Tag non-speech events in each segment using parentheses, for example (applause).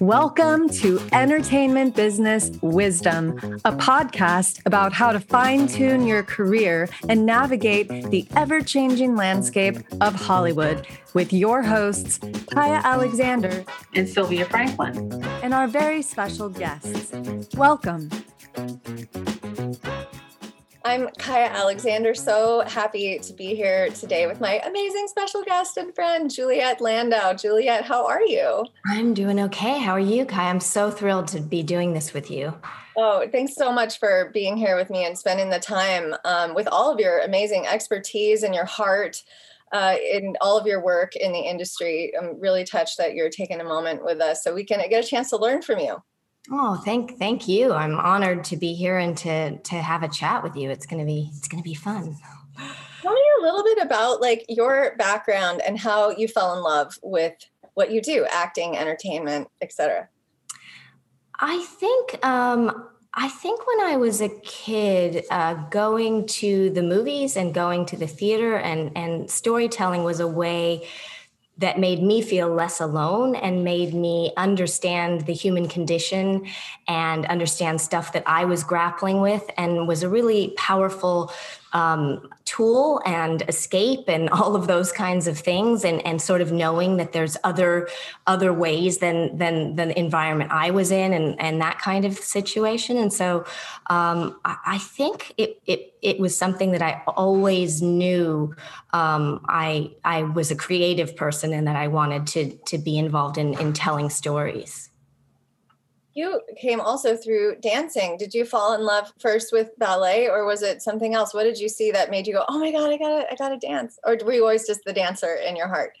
Welcome to Entertainment Business Wisdom, a podcast about how to fine tune your career and navigate the ever changing landscape of Hollywood with your hosts, Kaya Alexander and Sylvia Franklin, and our very special guests. Welcome. I'm Kaya Alexander. So happy to be here today with my amazing special guest and friend, Juliet Landau. Juliet, how are you? I'm doing okay. How are you, Kaya? I'm so thrilled to be doing this with you. Oh, thanks so much for being here with me and spending the time um, with all of your amazing expertise and your heart uh, in all of your work in the industry. I'm really touched that you're taking a moment with us so we can get a chance to learn from you. Oh, thank thank you. I'm honored to be here and to to have a chat with you. It's gonna be it's gonna be fun. Tell me a little bit about like your background and how you fell in love with what you do, acting, entertainment, etc. I think um, I think when I was a kid, uh, going to the movies and going to the theater and and storytelling was a way that made me feel less alone and made me understand the human condition and understand stuff that I was grappling with and was a really powerful um, tool and escape and (laughs) all of those kinds of things and, and sort of knowing that there's other other ways than than the environment I was in and, and that kind of situation. And so um, I, I, think it, it it was something that I always knew um, I I was a creative person and that I wanted to to be involved in in telling stories you came also through dancing. Did you fall in love first with ballet or was it something else? What did you see that made you go, "Oh my god, I got to I got to dance." Or were you always just the dancer in your heart?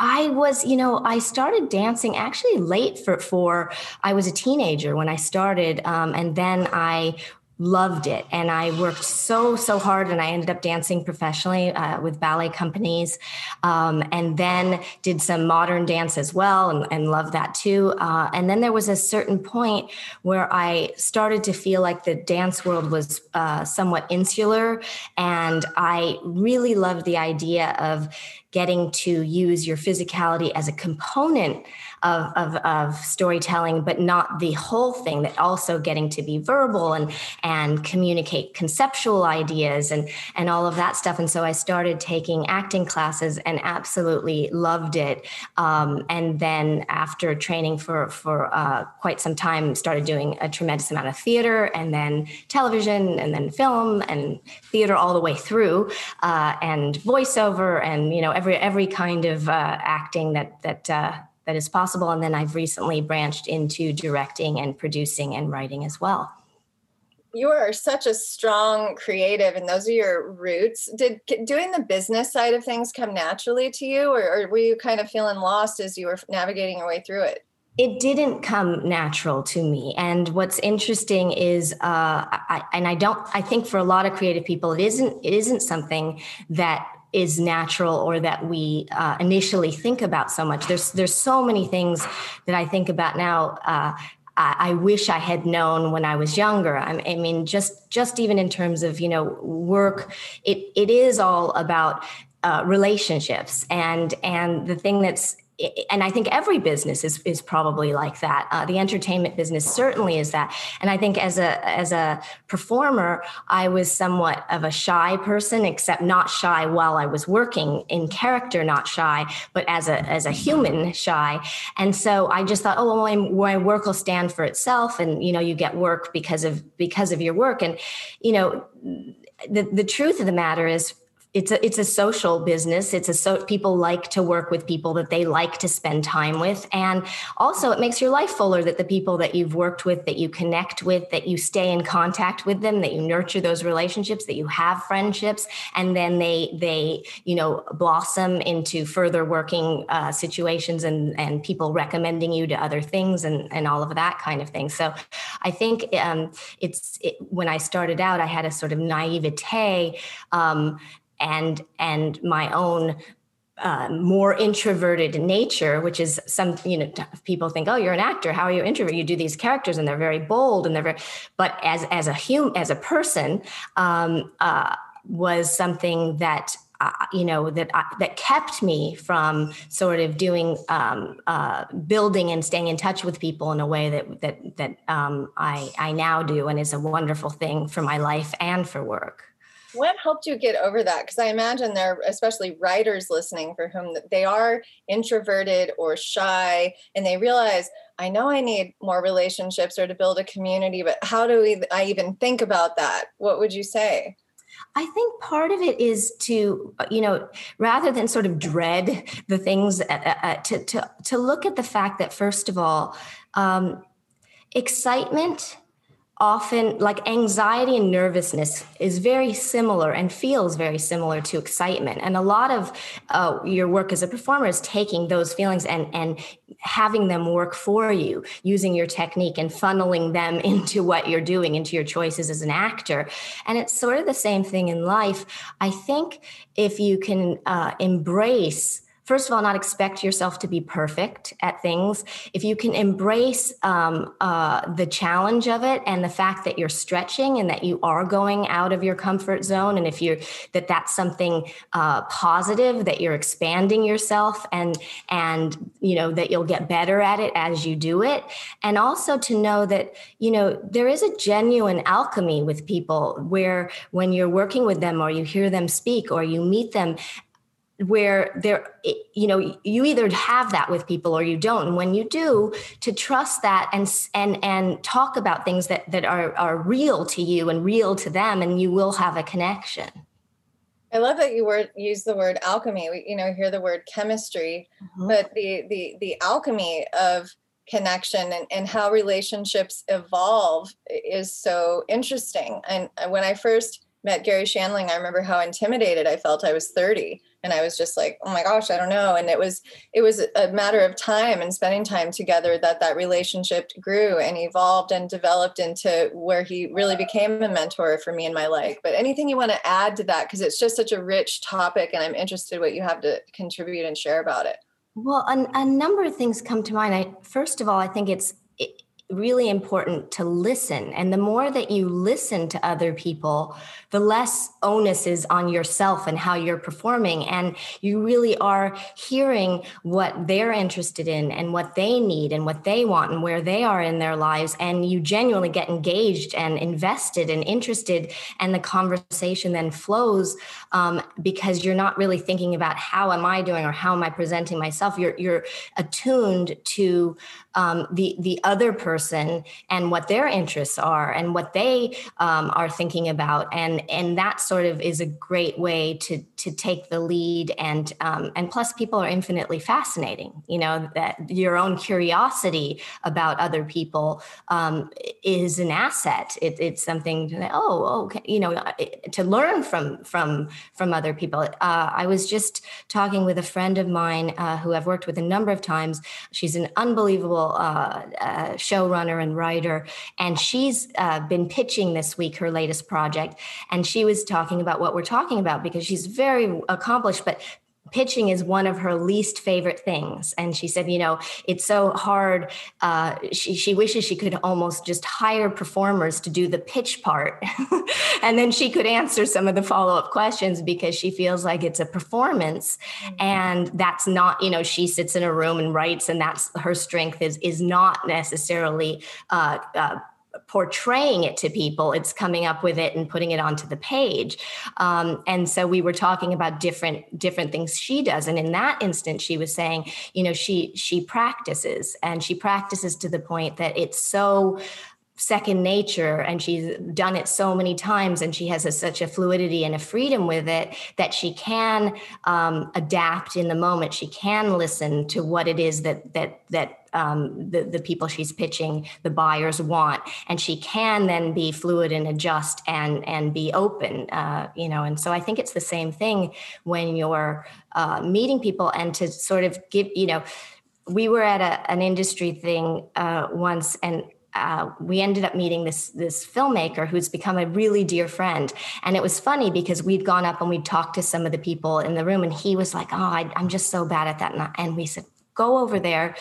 I was, you know, I started dancing actually late for for I was a teenager when I started, um, and then I loved it. And i worked so so hard and i ended up dancing professionally uh, with ballet companies um, and then did some modern dance as well and, and loved that too. Uh, and then there was a certain point where i started to feel like the dance world was uh, somewhat insular and i really loved the idea of getting to use your physicality as a component of, of, of storytelling, but not the whole thing, that also getting to be verbal and, and communicate conceptual ideas and, and all of that stuff. And so I started taking acting classes and absolutely loved it. Um, and then after training for, for uh, quite some time, started doing a tremendous amount of theater and then television and then film and theater all the way through uh, and voiceover and, you know, every, every kind of uh, acting that, that, uh, that is possible. And then I've recently branched into directing and producing and writing as well. You are such a strong creative, and those are your roots. Did doing the business side of things come naturally to you, or, or were you kind of feeling lost as you were navigating your way through it? it didn't come natural to me and what's interesting is uh, I, and i don't i think for a lot of creative people it isn't it isn't something that is natural or that we uh, initially think about so much. There's there's so many things that I think about now. Uh, I, wish I had known when I was younger. I, I mean, just just even in terms of you know work, it it is all about uh, relationships and and the thing that's and I think every business is is probably like that. Uh, the entertainment business certainly is that. And I think as a as a performer, I was somewhat of a shy person, except not shy while I was working in character, not shy, but as a as a human shy. And so I just thought, oh, well, my, my work will stand for itself, and you know, you get work because of because of your work. And you know, the the truth of the matter is it's a it's a social business. It's a so people like to work with people that they like to spend time with. And also it makes your life fuller that the people that you've worked with that you connect with that you stay in contact with them that you nurture those relationships that you have friendships and then they they you know blossom into further working uh, situations and and people recommending you to other things and and all of that kind of thing. So i think um, it's it, when i started out i had a sort of naivete um, and and my own uh, more introverted nature, which is some, you know, people think, oh, you're an actor. How are you introvert? You do these characters and they're very bold and they're very, but as, as a human, as a person, um, uh, was something that uh, you know that I, that kept me from sort of doing um, uh, building and staying in touch with people in a way that that that um, I I now do and is a wonderful thing for my life and for work. What helped you get over that? Because I imagine there are especially writers listening for whom they are introverted or shy, and they realize I know I need more relationships or to build a community, but how do we, I even think about that? What would you say? I think part of it is to, you know, rather than sort of dread the things, uh, uh, uh, to, to, to look at the fact that, first of all, um, excitement often like anxiety and nervousness is very similar and feels very similar to excitement. And a lot of uh, your work as a performer is taking those feelings and and having them work for you using your technique and funneling them (laughs) into what you're doing into your choices as an actor. And it's sort of the same thing in life. I think if you can uh, embrace first of all, not expect yourself to be perfect at things. If you can embrace um, uh, the challenge of it and the fact that you're stretching and that you are going out of your comfort zone, and if you're that that's something uh, positive, that you're expanding yourself, and and you know that you'll get better at it as you do it, and also to know that you know there is a genuine alchemy with people where when you're working with them or you hear them speak or you meet them where there you know you either have that with people or you don't. And when you do to trust that and and and talk about things that that are are real to you and real to them and you will have a connection. I love that you word use the word alchemy. We you know hear the word chemistry mm-hmm. but the the the alchemy of connection and, and how relationships evolve is so interesting. And when i first met Garry Shandling i remember how intimidated i felt. I was 30 and i was just like oh my gosh i don't know. And it was it was a matter of time and spending time together that that relationship grew and evolved and developed into where he really became a mentor for me in my life. But anything you want to add to that? Because it's just such a rich topic and i'm interested what you have to contribute and share about it. Well a, a number of things come to mind. I first of all i think it's really important to listen. And the more that you listen to other people, the less onus is on yourself and how you're performing. And you really are hearing what they're interested in and what they need and what they want and where they are in their lives. And you genuinely get engaged and invested and interested. And the conversation then flows um, because you're not really thinking about how am I doing or how am I presenting myself. You're, you're attuned to um, the, the other person and what their interests are and what they um, are thinking about. And and that sort of is a great way to to take the lead and um, and plus people are infinitely fascinating. You know that your own curiosity about other people um, is an asset. It, it's something to, oh okay you know to learn from from from other people. Uh, i was just talking with a friend of mine uh, who i've worked with a number of times. She's an unbelievable uh, uh showrunner and writer and she's uh, been pitching this week her latest project and she was talking about what we're talking about because she's very accomplished, but pitching is one of her least favorite things. And she said you know it's so hard uh, she, she wishes she could almost just hire performers to do the pitch part. (laughs) And then she could answer some of the follow-up questions because she feels like it's a performance. Mm-hmm. and that's not you know she sits in a room and writes and that's her strength is is not necessarily uh, uh, portraying it to people it's coming up with it and putting it onto the page. Um, and so we were talking about different different things she does. And in that instance she was saying you know she she practices and she practices to the point that it's so second nature and she's done it so many times and she has a, such a fluidity and a freedom with it that she can um, adapt in the moment. She can listen to what it is that that that um, the, the people she's pitching the buyers want and she can then be fluid and adjust and and be open uh, you know and so i think it's the same thing when you're uh, meeting people and to sort of give you know we were at a, an industry thing uh, once and uh, we ended up meeting this this filmmaker who's become a really dear friend. And it was funny because we'd gone up and we'd talked to some of the people in the room and he was like oh I, am just so bad at that and we said go over there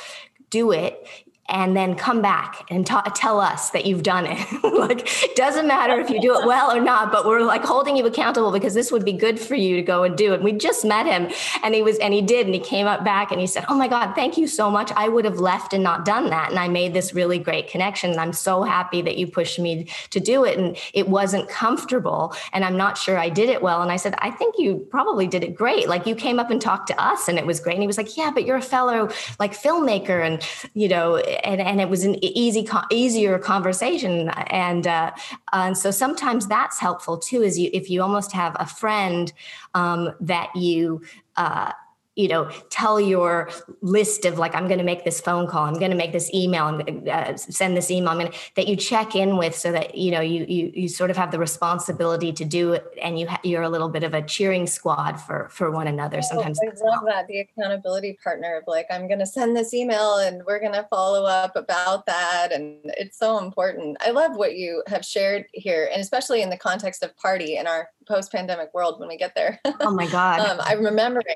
do it and then come back and ta- tell us that you've done it. (laughs) like, doesn't matter if you do it well or not, but we're like holding you accountable because this would be good for you to go and do it. We just met him and he was, and he did, and he came up back and he said, Oh my God, thank you so much. I would have left and not done that. And I made this really great connection. And I'm so happy that you pushed me to do it. And it wasn't comfortable. And I'm not sure I did it well. And I said, I think you probably did it great. Like you came up and talked to us and it was great. And he was like, Yeah, but you're a fellow like filmmaker. And, you know, and, and it was an easy, easier conversation. And, uh, and so sometimes that's helpful too, is you, if you almost have a friend um, that you, uh, you know tell your list of like i'm going to make this phone call i'm going to make this email i'm uh, send this email i'm going to that you check in with so that you know you you you sort of have the responsibility to do it and you ha- you're a little bit of a cheering squad for for one another sometimes. Oh, i love that the accountability partner of like i'm going to send this email and we're going to follow up about that and it's so important. I love what you have shared here and especially in the context of party in our post-pandemic world when we get there. Oh my god. (laughs) Um, i'm remembering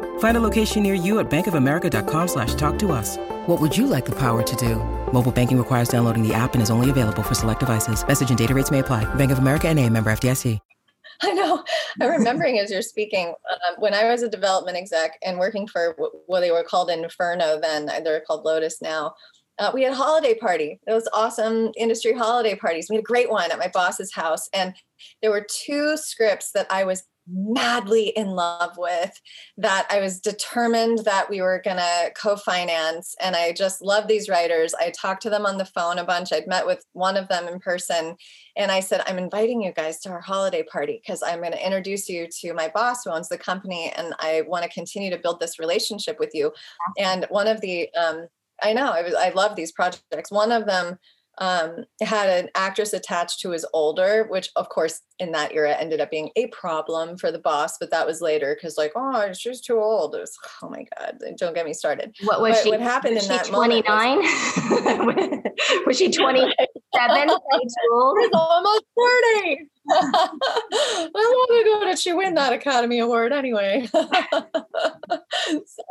Find a location near you at bankofamerica.com slash talk to us. What would you like the power to do? Mobile banking requires downloading the app and is only available for select devices. Message and data rates may apply. Bank of America and a member FDIC. (laughs) I know. I'm remembering as you're speaking, um, when I was a development exec and working for what they were called Inferno then, they're called Lotus now. Uh, we had a holiday party. It was awesome industry holiday parties. We had a great one at my boss's house. And there were two scripts that I was madly in love with that I was determined that we were going to co finance. And I just love these writers. I talked to them on the phone a bunch. I'd met with one of them in person. And I said, I'm inviting you guys to our holiday party because I'm going to introduce you to my boss who owns the company. And I want to continue to build this relationship with you. And one of the, um, I know, I, was, I love these projects. One of them, um, had an actress attached who was older, which of course in that era ended up being a problem for the boss, but that was later because like, oh, she's too old. It was, oh my God, don't get me started. What was but she? What happened in that 29? Was, (laughs) was she 27? She's (laughs) almost 40. I want to go. Did she win that Academy Award anyway? (laughs)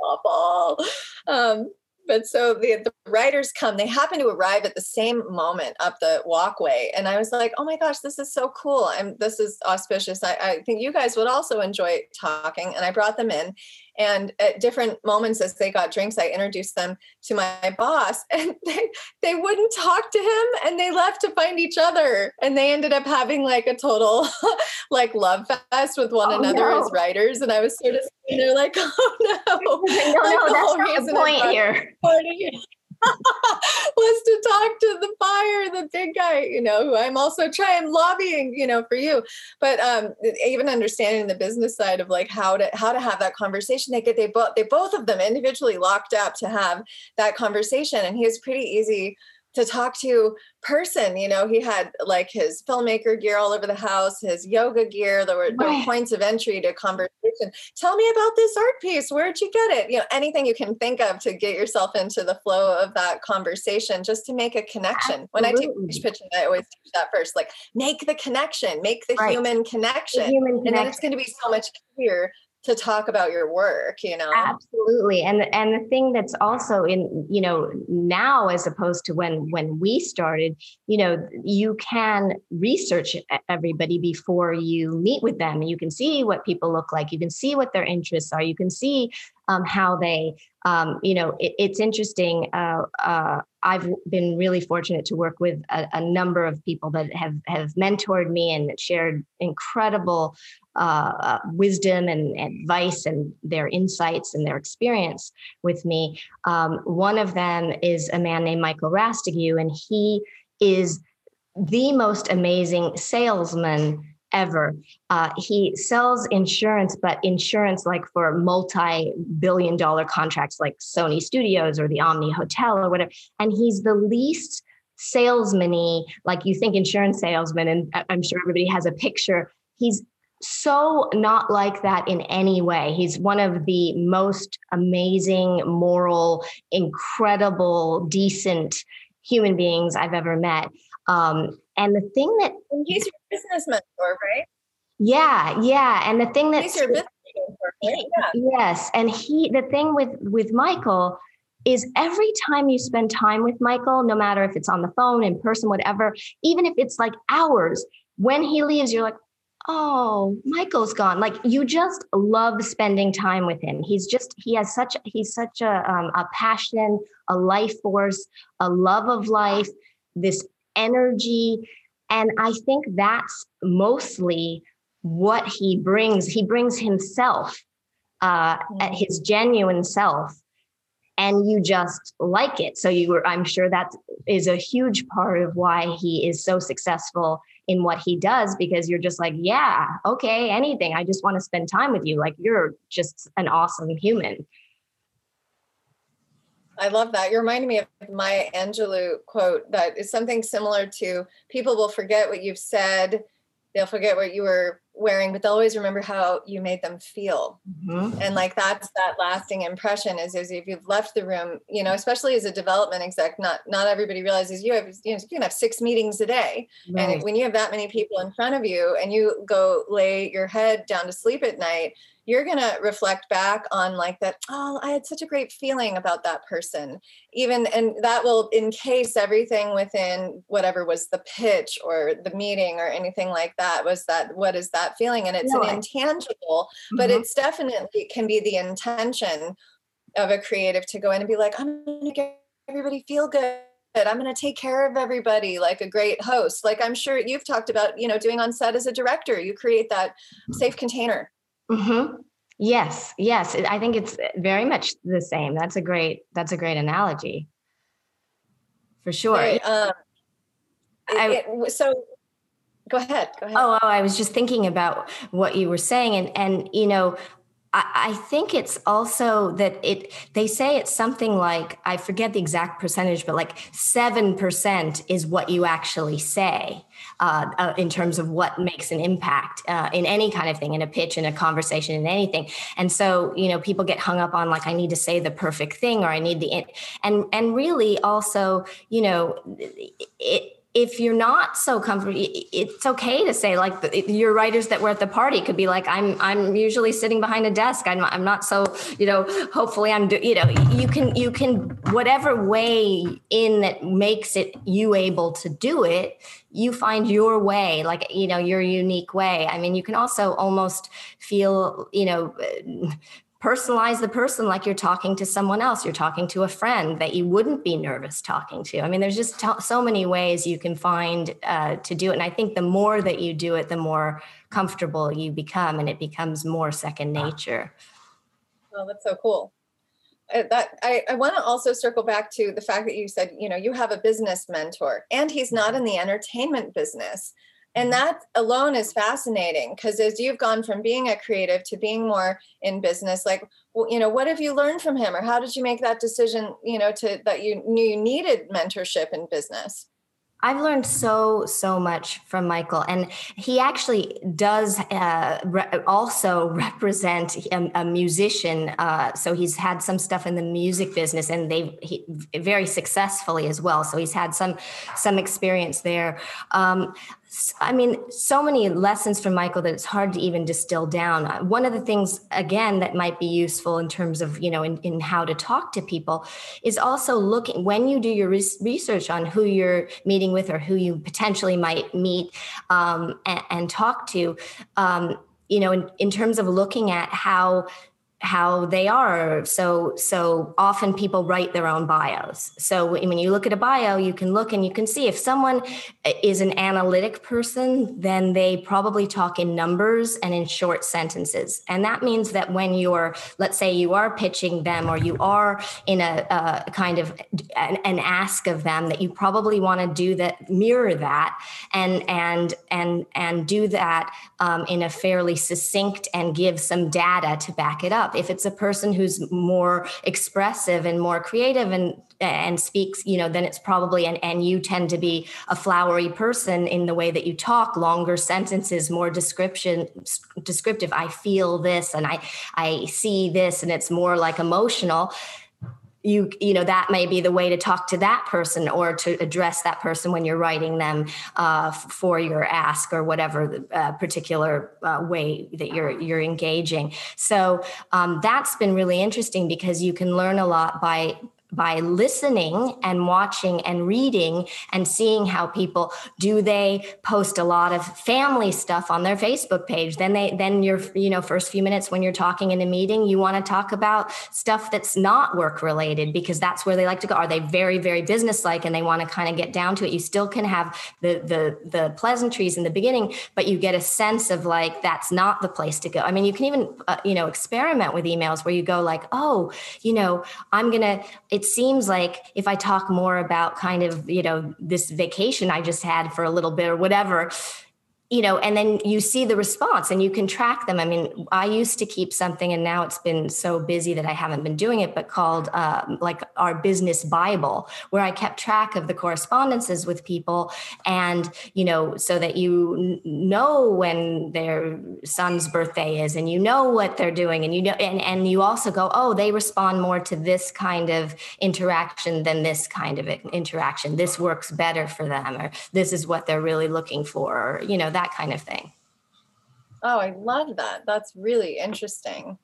Softball. Um, but so the, the writers come they happen to arrive at the same moment up the walkway and i was like oh my gosh this is so cool i'm this is auspicious. I, I think you guys would also enjoy talking and i brought them in and at different moments as they got drinks, I introduced them to my boss (laughs) and they, they wouldn't talk to him and they left to find each other. And they ended up having like a total (laughs) like love fest with one oh, another no. as writers. And I was sort of sitting there like, (laughs) oh no. no, no, that's not the point here. Was to talk to the fire, the big guy, you know, who I'm also trying lobbying, you know, for you. But um, even understanding the business side of like how to how to have that conversation. They get they both they both of them individually locked up to have that conversation. And he was pretty easy to talk to person you know he had like his filmmaker gear all over the house his yoga gear there were, points of entry to conversation tell me about this art piece where'd you get it you know anything you can think of to get yourself into the flow of that conversation just to make a connection Absolutely. when i teach pitching i always teach that first like make the connection make the right. human connection the human connection. and then it's going to be so much clearer to talk about your work you know? Absolutely. And and the thing that's also in you know now as opposed to when when we started you know you can research everybody before you meet with them. You can see what people look like. You can see what their interests are. You can see um, how they um, you know it, it's interesting uh, uh, i've been really fortunate to work with a, a, number of people that have have mentored me and shared incredible uh, uh, wisdom and advice and their insights and their experience with me. Um, one of them is a man named michael rastigue and he is the most amazing salesman ever. Uh, he sells insurance, but insurance like for multi-billion dollar contracts like Sony Studios or the Omni Hotel or whatever. And he's the least salesman like you think insurance salesman, and I'm sure everybody has a picture. He's so not like that in any way. He's one of the most amazing, moral, incredible, decent human beings I've ever met. Um, and the thing that he's your business mentor, right? Yeah, yeah. And the thing that he's your business mentor, right? Yeah. Yes. And he the thing with with Michael is every time you spend time with Michael, no matter if it's on the phone, in person, whatever, even if it's like hours, when he leaves, you're like, oh, Michael's gone. Like you just love spending time with him. He's just he has such he's such a um, a passion, a life force, a love of life, this energy, and I think that's mostly what he brings. He brings himself, uh, mm-hmm. his genuine self. And you just like it. So you were, I'm sure that is a huge part of why he is so successful in what he does because you're just like, yeah, okay, anything. I just want to spend time with you. Like you're just an awesome human. I love that. You're reminding me of Maya Angelou quote that is something similar to people will forget what you've said, they'll forget what you were wearing, but they'll always remember how you made them feel. Mm-hmm. And like that's that lasting impression is, is if you've left the room, you know, especially as a development exec, not not everybody realizes you have you know you can have six meetings a day. Right. And when you have that many people in front of you and you go lay your head down to sleep at night, you're going to reflect back on like that oh i had such a great feeling about that person. Even and that will encase everything within whatever was the pitch or the meeting or anything like that was that what is that feeling? And it's an intangible mm-hmm. but it's definitely it can be the intention of a creative to go in and be like i'm going to get everybody feel good. I'm going to take care of everybody like a great host. Like I'm sure you've talked about, you know, doing on set as a director, you create that safe container Mm-hmm. Yes, yes. I think it's very much the same. That's a great. That's a great analogy. For sure. Um, I, it, so go ahead. Go ahead. Oh, oh, I was just thinking about what you were saying, and and you know, I, think it's also that it they say it's something like I forget the exact percentage, but like seven percent is what you actually say uh, uh, in terms of what makes an impact uh, in any kind of thing, in a pitch, in a conversation, in anything. And so you know people get hung up on like I need to say the perfect thing or I need the and and really also you know it if you're not so comfortable it's okay to say like your writers that were at the party could be like i'm i'm usually sitting behind a desk. I'm, I'm not so you know hopefully i'm do, you know you can you can whatever way in that makes it you able to do it you find your way like you know your unique way. I mean you can also almost feel you know personalize the person like you're talking to someone else. You're talking to a friend that you wouldn't be nervous talking to. I mean there's just t- so many ways you can find uh, to do it. And i think the more that you do it the more comfortable you become and it becomes more second nature. Well that's so cool. Uh, that I, I want to also circle back to the fact that you said you know you have a business mentor and he's not in the entertainment business and that alone is fascinating because as you've gone from being a creative to being more in business like well, you know what have you learned from him or how did you make that decision you know to that you knew you needed mentorship in business I've learned so so much from Michael, and he actually does uh, re- also (laughs) represent a, a musician. Uh, so he's had some stuff in the music business, and they very successfully as well. So he's had some some experience there. Um, I mean, so many lessons from Michael that it's hard to even distill down. Uh, one of the things, again, that might be useful in terms of, you know, in, in how to talk to people is also looking when you do your research on who you're meeting with or who you potentially might meet um, and, and, talk to, um, you know, in, in terms of looking at how how they are. So so often people write their own bios. So when you look at a bio you can look and you can see if someone is an analytic person then they probably talk in numbers and in short sentences. And that means that when you're let's say you are pitching them or you are in a, a kind of an, an, ask of them that you probably want to do that mirror that and and and and do that um, in a fairly succinct and give some data to back it up up. If it's a person who's more expressive and more creative and and speaks, you know, then it's probably and and you tend to be a flowery person in the way that you talk, longer sentences, more description descriptive. I feel this and I I see this and it's more like emotional you you know that may be the way to talk to that person or to address that person when you're writing them uh, for your ask or whatever the uh, particular uh, way that you're you're engaging. So um, that's been really interesting because you can learn a lot by by listening and watching and reading and seeing how people do they post a lot of family stuff on their facebook page? Then they then your you know first few minutes when you're talking in a meeting you want to talk about stuff that's not work related because that's where they like to go. Are they very very business like and they want to kind of get down to it? You still can have the the the pleasantries in the beginning but you get a sense of like that's not the place to go. I mean you can even uh, you know experiment with emails where you go like oh you know i'm gonna it seems like if I talk more about kind of, you know, this vacation I just had for a little bit or whatever, you know, and then you see the response and you can track them. I mean, I used to keep something and now it's been so busy that I haven't been doing it, but called uh, like our business Bible, where I kept track of the correspondences with people and, you know, so that you know when their son's birthday is and you know what they're doing and you know, and, and you also go, oh, they respond more to this kind of interaction than this kind of interaction. This works better for them or this is what they're really looking for, or, you know, that that kind of thing. Oh, I love that. That's really interesting.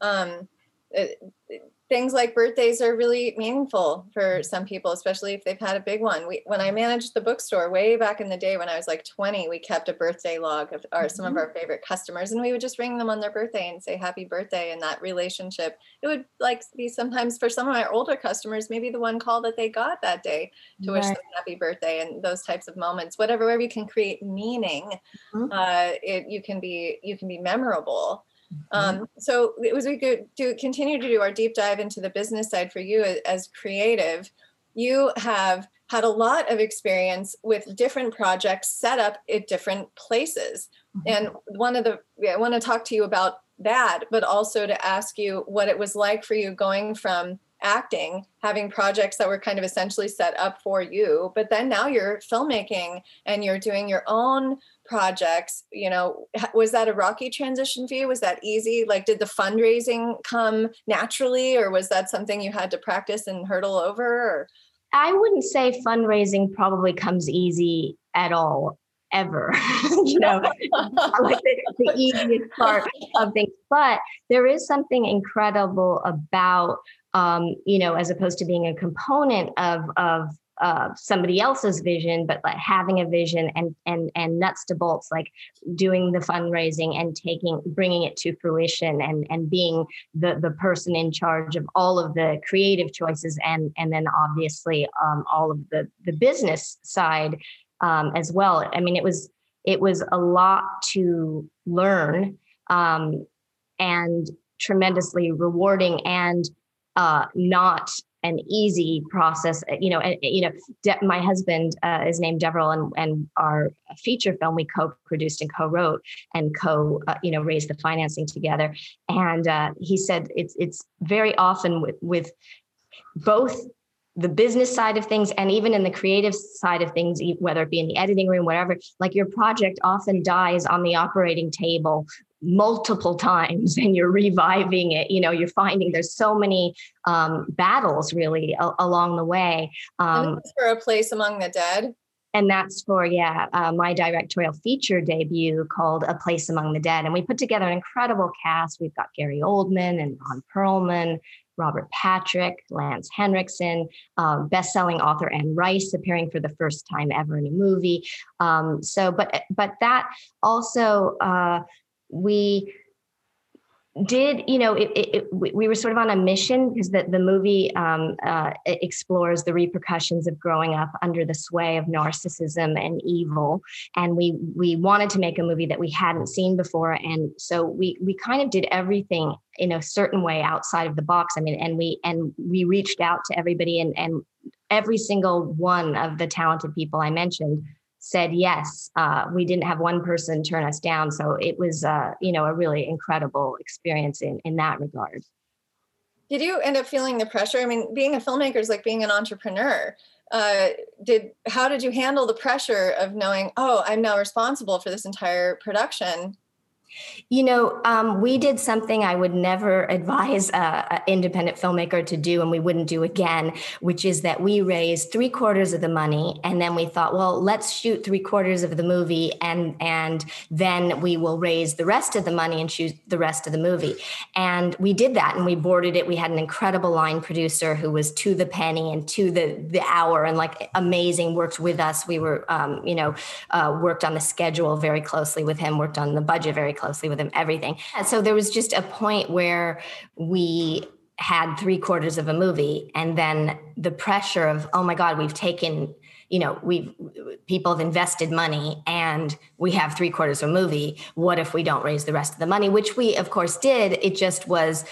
Um, it, it, things like birthdays are really meaningful for some people, especially if they've had a big one. We, when I managed the bookstore way back in the day when I was like 20, we kept a birthday log of our, some of mm-hmm. our favorite customers, and we would just ring them on their birthday and say happy birthday. And that relationship, it would like be sometimes for some of my older customers, maybe the one call that they got that day to right. wish them happy birthday, and those types of moments. Whatever way we can create meaning, mm-hmm. uh, it you can be you can be memorable. Mm-hmm. Um, so it was we could do continue to do our deep dive into the business side for you as, as creative. You have had a lot of experience with different projects set up at different places. Mm-hmm. And one of the I want to talk to you about that, but also to ask you what it was like for you going from acting, having projects that were kind of essentially set up for you, but then now you're filmmaking and you're doing your own projects you know was that a rocky transition for you? Was that easy? Like did the fundraising come naturally or was that something you had to practice and hurdle over or? i wouldn't say fundraising probably comes easy at all ever. (laughs) You know (laughs) like the, the easiest part of things but there is something incredible about um, you know as opposed to being a component of of uh, somebody else's vision, but like having a vision and and and nuts to bolts, like doing the fundraising and taking bringing it to fruition and and being the the person in charge of all of the creative choices and and then obviously um, all of the the business side um, as well. I mean, it was it was a lot to learn um, and tremendously rewarding and uh, not an easy process. Uh, you know, and, you know, De- my husband uh, is named Deverill, and and our feature film we co-produced and co-wrote and co, uh, you know, raised the financing together. And uh, he said it's it's very often with with both the business side of things and even in the creative side of things whether it be in the editing room whatever like your project often dies on the operating table multiple times (laughs) and you're reviving it you know you're finding there's so many um, battles really a- along the way um, for a place among the dead? And that's for yeah uh, my directorial feature debut called a place among the dead. And we put together an incredible cast. We've got gary oldman and ron perlman robert patrick lance henriksen um, best-selling author anne rice appearing for the first time ever in a movie. Um, so but but that also uh, we did you know it, it, it, we were sort of on a mission because the, the movie um, uh, explores the repercussions of growing up under the sway of narcissism and evil. And we we wanted to make a movie that we hadn't seen before. And so we we kind of did everything in a certain way outside of the box. I mean and we and we reached out to everybody and and every single one of the talented people i mentioned said yes. Uh, we didn't have one person turn us down, so it was uh, you know a really incredible experience in in that regard. Did you end up feeling the pressure? I mean, being a filmmaker is like being an entrepreneur. Uh, did how did you handle the pressure of knowing, oh, I'm now responsible for this entire production? You know, um, we did something I would never advise an independent filmmaker to do, and we wouldn't do again, which is that we raised three quarters of the money, and then we thought, well, let's shoot three quarters of the movie, and and then we will raise the rest of the money and shoot the rest of the movie. And we did that, and we boarded it. We had an incredible line producer who was to the penny and to the the hour, and like amazing. Worked with us. We were, um, you know, uh, worked on the schedule very closely with him. Worked on the budget very closely with him, everything. So there was just a point where we had three quarters of a movie and then the pressure of, oh my God, we've taken you know we've people have invested money and we have three quarters of a movie. What if we don't raise the rest of the money? Which we of course did. It just was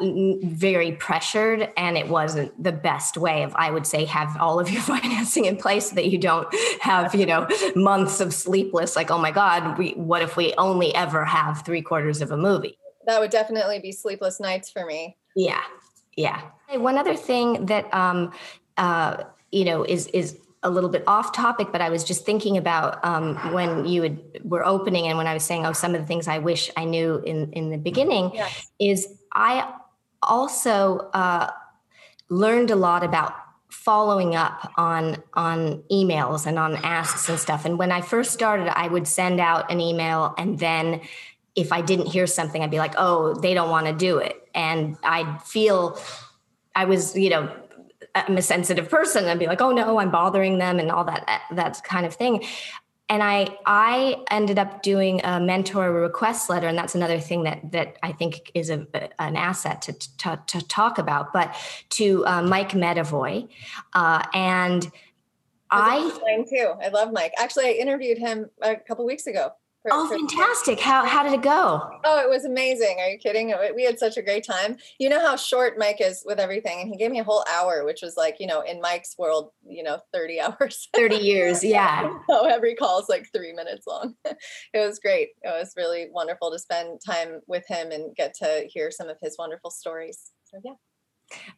very pressured and it wasn't the best way of i would say have all of your (laughs) financing in place so that you don't have you know months of sleepless like oh my god we what if we only ever have three quarters of a movie? That would definitely be sleepless nights for me. Yeah yeah. One other thing that um uh you know is is a little bit off topic, but I was just thinking about um, when you would, were opening and when I was saying, oh, some of the things I wish I knew in in the beginning yes. is I also uh, learned a lot about following up on on emails and on asks and stuff. And when I first started, I would send out an email and then if I didn't hear something, I'd be like, oh, they don't want to do it. And I'd feel I was, you know, I'm a sensitive person and be like, oh no, I'm bothering them and all that that kind of thing. And I I ended up doing a mentor request letter, and that's another thing that that I think is a, an asset to, to, to talk about. But to uh, Mike Medavoy, uh, and I too. I love Mike. Actually, I interviewed him a couple weeks ago. For, oh, for fantastic! How how did it go? Oh, it was amazing. Are you kidding? We had such a great time. You know how short Mike is with everything, and he gave me a whole hour, which was like you know in Mike's world, you know, thirty (laughs) hours. Thirty years, (laughs) yeah. so every call is like three minutes long. (laughs) it was great. It was really wonderful to spend time with him and get to hear some of his wonderful stories. So yeah.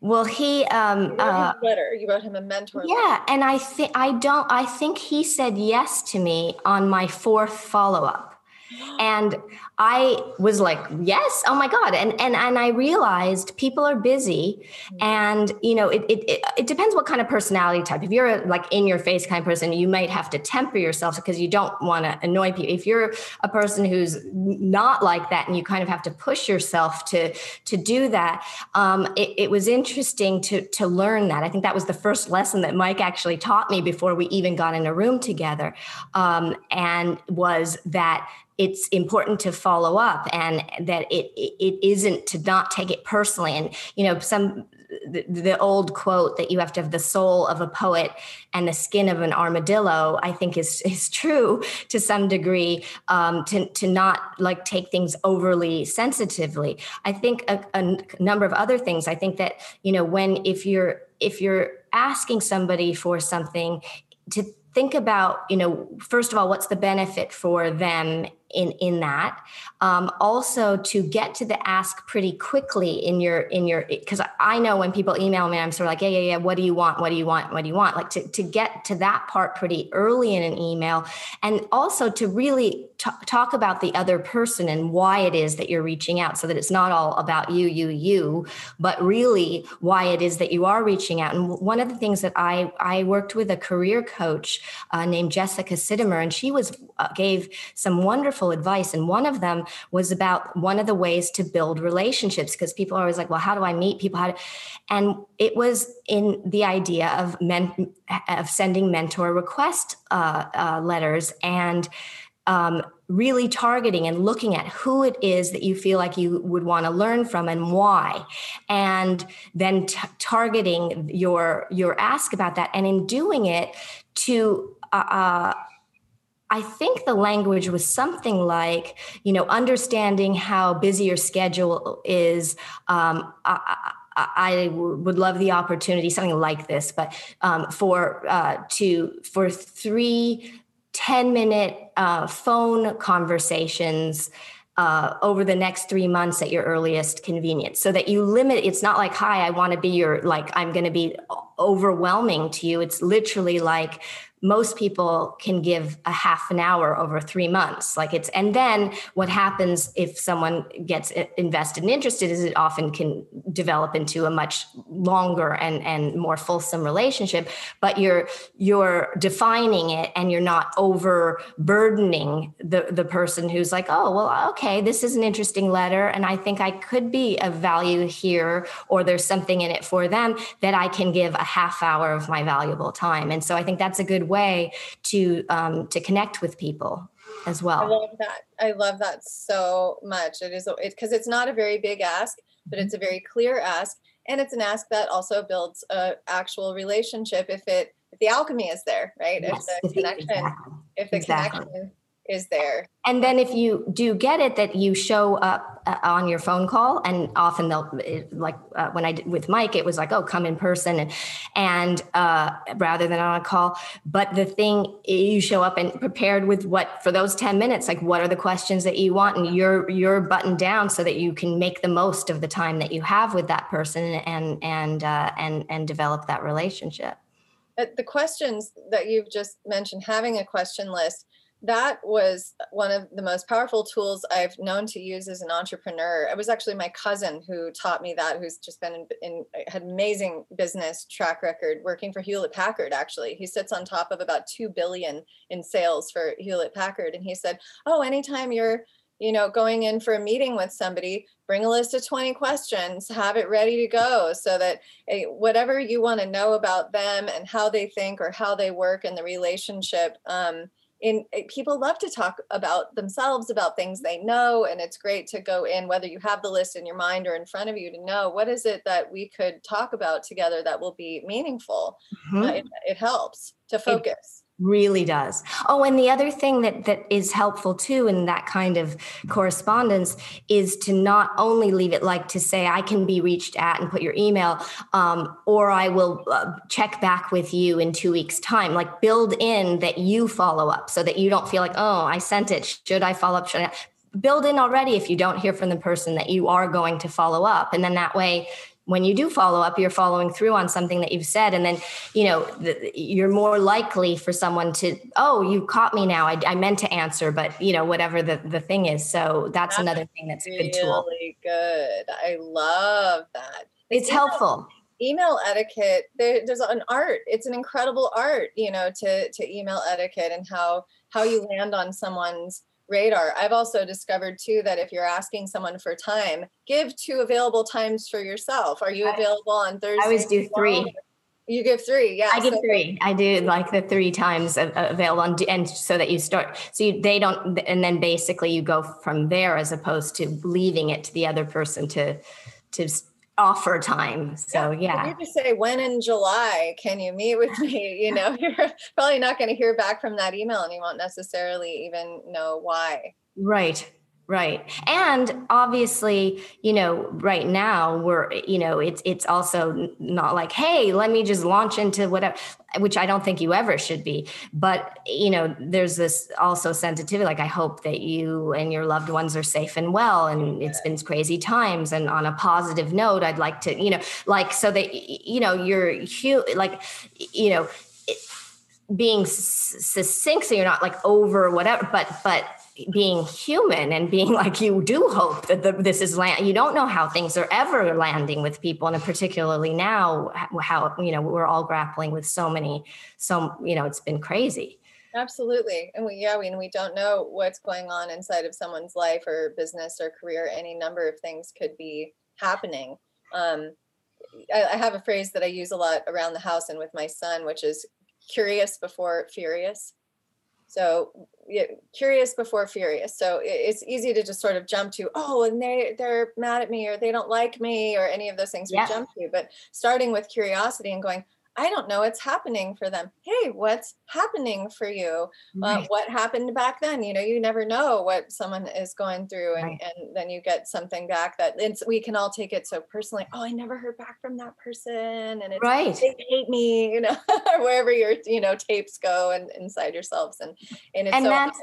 Well, he um you uh, letter. You wrote him a mentor. Yeah, letter. and I think I don't. I think he said yes to me on my fourth follow up, (gasps) and I was like, yes, oh my God. And and and I realized people are busy. Mm-hmm. And you know, it, it it depends what kind of personality type. If you're a, like in your face kind of person, you might have to temper yourself because you don't want to annoy people. If you're a person who's not like that and you kind of have to push yourself to to do that, um, it, it was interesting to to learn that. I think that was the first lesson that Mike actually taught me before we even got in a room together. Um, and was that it's important to follow up and that it it isn't to not take it personally. And you know some the, the, old quote that you have to have the soul of a poet and the skin of an armadillo i think is (laughs) is true to some degree um, to, to not like take things overly sensitively. I think a, a number of other things. I think that you know when if you're if you're asking somebody for something to think about you know first of all what's the benefit for them in in that. Um, also to get to the ask pretty quickly in your in your because i know when people email me i'm sort of like yeah yeah yeah what do you want? What do you want? What do you want? Like to, to get to that part pretty early in an email and also to really talk about the other person and why it is that you're reaching out so that it's not all about you you you but really why it is that you are reaching out and one of the things that i i worked with a career coach uh, named jessica sidemer and she was uh, gave some wonderful advice. And one of them was about one of the ways to build relationships because people are always like, well, how do I meet people? How do, and it was in the idea of men, of sending mentor request uh, uh, letters and um, really targeting and looking at who it is that you feel like you would want to learn from and why and then t- targeting your your ask about that and in doing it to uh, uh I think the language was something like, you know, understanding how busy your schedule is. Um, I, I would love the opportunity, something like this, but um, for uh, to for three 10 minute uh, phone conversations uh, over the next three months at your earliest convenience so that you limit it's not like hi i want to be your like i'm going to be overwhelming to you. It's literally like most people can give a half an hour over three months. Like it's and then what happens if someone gets invested and interested is it often can develop into a much longer and and more fulsome relationship but you're you're defining it and you're not overburdening the the person who's like oh well okay this is an interesting letter and i think i could be of value here or there's something in it for them that i can give a half hour of my valuable time. And so i think that's a good way to um, to connect with people as well. I love that. I love that so much. It is because it, it's not a very big ask, but it's a very clear ask, and it's an ask that also builds a actual relationship if it if the alchemy is there, right? Yes, if the connection, exactly. if the exactly. connection is there. And then if you do get it that you show up uh, on your phone call, and often they'll like uh, when I did with Mike, it was like, oh, come in person, and and uh, rather than on a call. But the thing you show up and prepared with what for those ten minutes, like what are the questions that you want, and you're you're buttoned down so that you can make the most of the time that you have with that person and and uh, and and develop that relationship. The questions that you've just mentioned, having a question list that was one of the most powerful tools I've known to use as an entrepreneur. It was actually my cousin who taught me that, who's just been in, in had amazing business track record working for Hewlett Packard. Actually, he sits on top of about two billion in sales for Hewlett Packard, and he said, "Oh, anytime you're you know going in for a meeting with somebody bring a list of 20 questions have it ready to go so that eh, whatever you want to know about them and how they think or how they work in the relationship um, in eh, people love to talk about themselves about things they know and it's great to go in whether you have the list in your mind or in front of you to know what is it that we could talk about together that will be meaningful mm-hmm. uh, it, it, helps to focus really does. Oh and the other thing that that is helpful too in that kind of correspondence is to not only leave it like to say i can be reached at and put your email um, or i will uh, check back with you in two weeks time. Like build in that you follow up so that you don't feel like oh i sent it. Should i follow up? Should i build in already if you don't hear from the person that you are going to follow up. And then that way when you do follow up you're following through on something that you've said. And then you know the, you're more likely for someone to oh you caught me now. I, I, meant to answer but you know whatever the, the thing is. So that's, that's another thing that's really a good tool. really good. I love that. It's email, helpful. email etiquette there, there's an art. It's an incredible art you know to to email etiquette and how how you land on someone's radar. I've also discovered too that if you're asking someone for time, give two available times for yourself. Are you available on Thursday? I always do three. You give three, yeah. I give so three. I do like the three times available, on, and so that you start, so you, they don't, and then basically you go from there as opposed to leaving it to the other person to to offer time. So yeah. You just say when in July can you meet with me? (laughs) You know, you're probably not going to hear back from that email and you won't necessarily even know why. Right. Right. And obviously, you know, right now we're, you know, it's it's also not like, hey, let me just launch into whatever, which I don't think you ever should be. But, you know, there's this also sensitivity. Like I hope that you and your loved ones are safe and well. And it's been crazy times. And on a positive note, I'd like to, you know, like so that you know, you're like, you know, being succinct so you're not like over whatever, but but being human and being (laughs) like you do hope that the, this is land you don't know how things are ever landing with people. And particularly now how you know we're all grappling with so many so you know it's been crazy. Absolutely. And we yeah I mean we don't know what's going on inside of someone's life or business or career any number of things could be happening. Um, I, I have a phrase that i use a lot around the house and with my son which is curious before furious so yeah, curious before furious. So it's easy to just sort of jump to, oh, and they they're mad at me or they don't like me or any of those things yeah. we jump to. But starting with curiosity and going, I don't know what's happening for them. Hey, what's happening for you? Uh, right. Uh, what happened back then? You know, you never know what someone is going through, and, right. and then you get something back that it's we can all take it so personally. Oh, I never heard back from that person, and it's right. They hate me, you know, (laughs) wherever your you know tapes go and inside yourselves, and and it's and so that's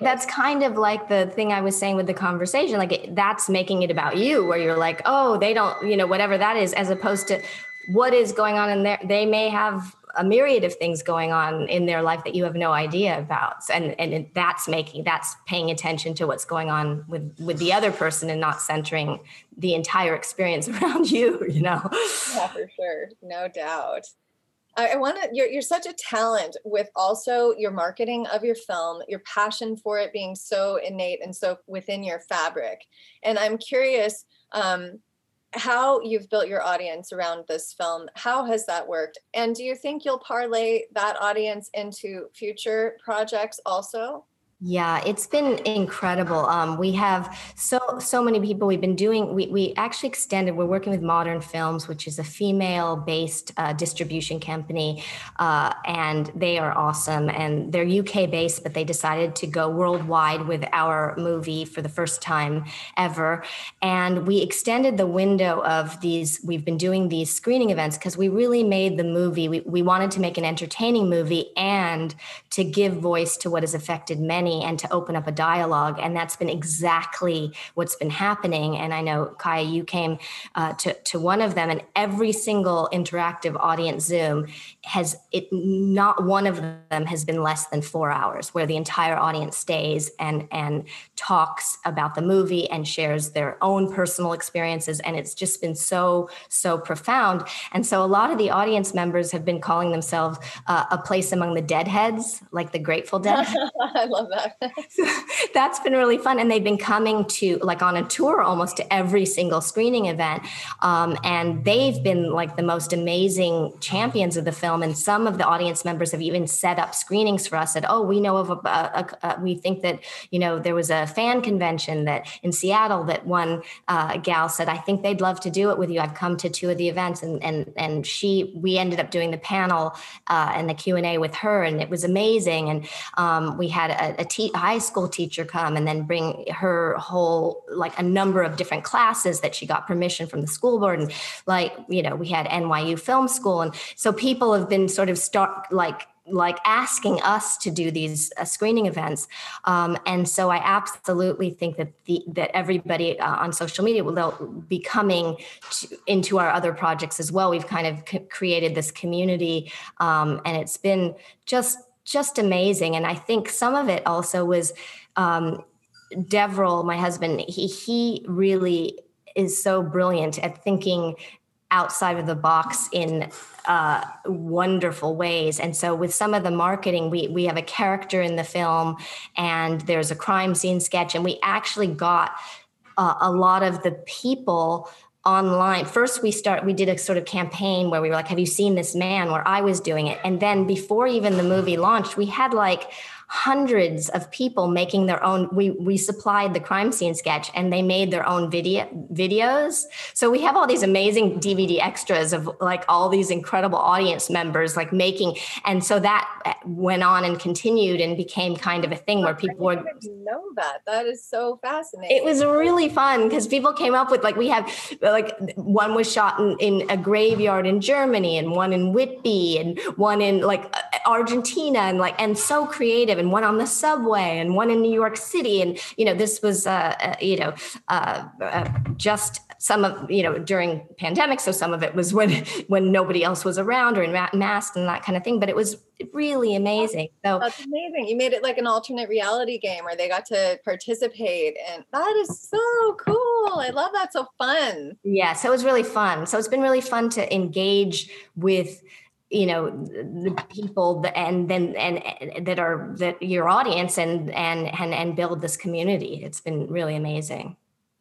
that's kind of like the thing I was saying with the conversation. Like it, that's making it about you, where you're like, oh, they don't, you know, whatever that is, as opposed to what is going on in there they may have a myriad of things going on in their life that you have no idea about and and that's making that's paying attention to what's going on with with the other person and not centering the entire experience (laughs) around you you know yeah for sure no doubt I, want to. You're, you're such a talent with also your marketing of your film, your passion for it being so innate and so within your fabric. And I'm curious, um, how you've built your audience around this film. How has that worked? And do you think you'll parlay that audience into future projects also? Yeah, it's been incredible. Um, we have so so many people. We've been doing. We we actually extended. We're working with Modern Films, which is a female-based uh, distribution company, uh, and they are awesome. And they're UK-based, but they decided to go worldwide with our movie for the first time ever. And we extended the window of these. We've been doing these screening events because we really made the movie. We we wanted to make an entertaining movie and to give voice to what has affected many and to open up a dialogue. And that's been exactly what's been happening. And I know, Kaya, you came uh, to, to one of them, and every single interactive audience Zoom has it not one of them has been less than four hours where the entire audience stays and and talks about the movie and shares their own personal experiences and it's just been so so profound and so a lot of the audience members have been calling themselves uh, a place among the deadheads like the grateful dead (laughs) i love that (laughs) that's been really fun. And they've been coming to like on a tour almost to every single screening event. Um, and they've been like the most amazing champions of the film. And some of the audience members have even set up screenings for us. Said, "Oh, we know of a, a, a we think that you know there was a fan convention that in Seattle that one uh, gal said, I think they'd love to do it with you. I've come to two of the events, and and and she we ended up doing the panel uh, and the Q and A with her, and it was amazing. And um, we had a, a te- high school teacher come and then bring her whole like a number of different classes that she got permission from the school board. And like you know we had NYU Film School. And so people have been sort of start like like asking us to do these uh, screening events. Um, and so i absolutely think that the that everybody uh, on social media will be coming to, into our other projects as well. We've kind of c- created this community um, and it's been just just amazing. And I think some of it also was um, Deverill, my husband, he, he really is so brilliant at thinking outside of the box in uh, wonderful ways. And so, with some of the marketing, we we have a character in the film, and there's a crime scene sketch, and we actually got uh, a lot of the people online. First we start we did a sort of campaign where we were like have you seen this man? Where i was doing it. And then before even the movie launched we had like hundreds of people making their own we we supplied the crime scene sketch and they made their own video videos. So we have all these amazing dvd extras of like all these incredible audience members like making and so that uh, went on and continued and became kind of a thing where people would know that. That is so fascinating. it was really fun because people came up with like we have like one was shot in, in a graveyard in germany and one in whitby and one in like uh, argentina and like and so creative and one on the subway and one in New York City. And, you know, this was, uh, uh, you know, uh, uh, just some of, you know, during pandemic. So some of it was when, (laughs) when nobody else was around or in ma- masked and that kind of thing. But it was really amazing. So that's amazing. You made it like an alternate reality game where they got to participate. And that is so cool. I love that. So fun. Yeah. So it was really fun. So it's been really fun to engage with you know the people and then and that are that your audience and and and and build this community. It's been really amazing.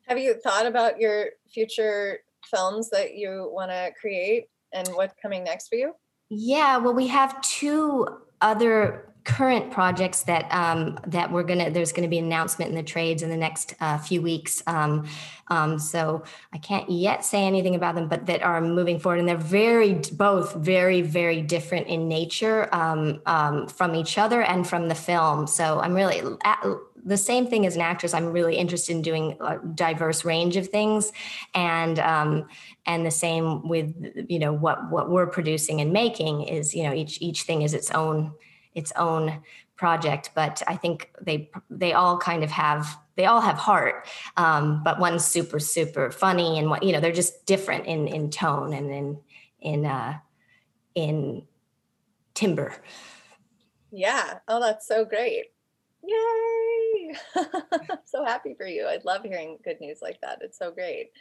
Have you thought about your future films that you want to create and what's coming next for you? Yeah well we have two other current projects that um, that we're gonna there's gonna be an announcement in the trades in the next uh, few weeks um, um, so i can't yet say anything about them but that are moving forward and they're very both very very different in nature um, um, from each other and from the film. So i'm really at, the same thing as an actress i'm really interested in doing a diverse range of things and um, and the same with you know what what we're producing and making is you know each each thing is its own its own project but i think they they all kind of have they all have heart. Um, but one's super super funny and what you know they're just different in in tone and in in uh in timber yeah. Oh that's so great. Yay! (laughs) So happy for you. I love hearing good news like that. It's so great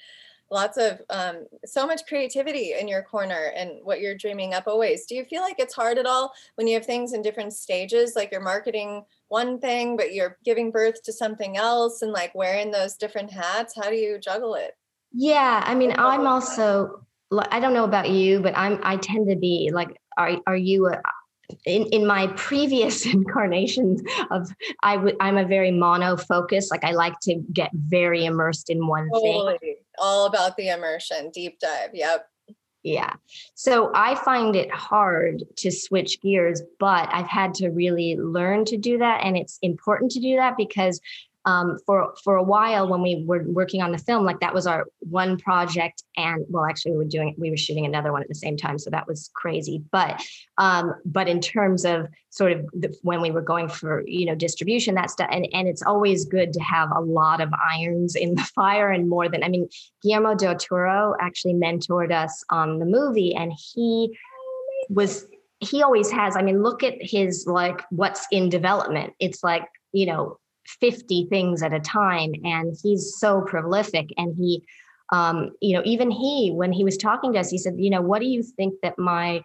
lots of um, so much creativity in your corner and what you're dreaming up always do you feel like it's hard at all when you have things in different stages like you're marketing one thing but you're giving birth to something else and like wearing those different hats how do you juggle it yeah i mean i'm also i don't know about you but i'm i tend to be like are, are you a, in, in my previous (laughs) incarnations of I would I'm a very mono focus. Like I like to get very immersed in one totally. thing. All about the immersion, deep dive. Yep. Yeah. So I find it hard to switch gears, but I've had to really learn to do that. And it's important to do that because um, for for a while when we were working on the film like that was our one project and well actually we were doing we were shooting another one at the same time so that was crazy. But um, but in terms of sort of the, when we were going for you know distribution that stuff and and it's always good to have a lot of irons in the (laughs) fire and more than i mean guillermo del toro actually mentored us on the movie and he was he always has i mean look at his like what's in development. It's like you know 50 things at a time and he's so prolific and he um, you know even he when he was talking to us he said you know what do you think that my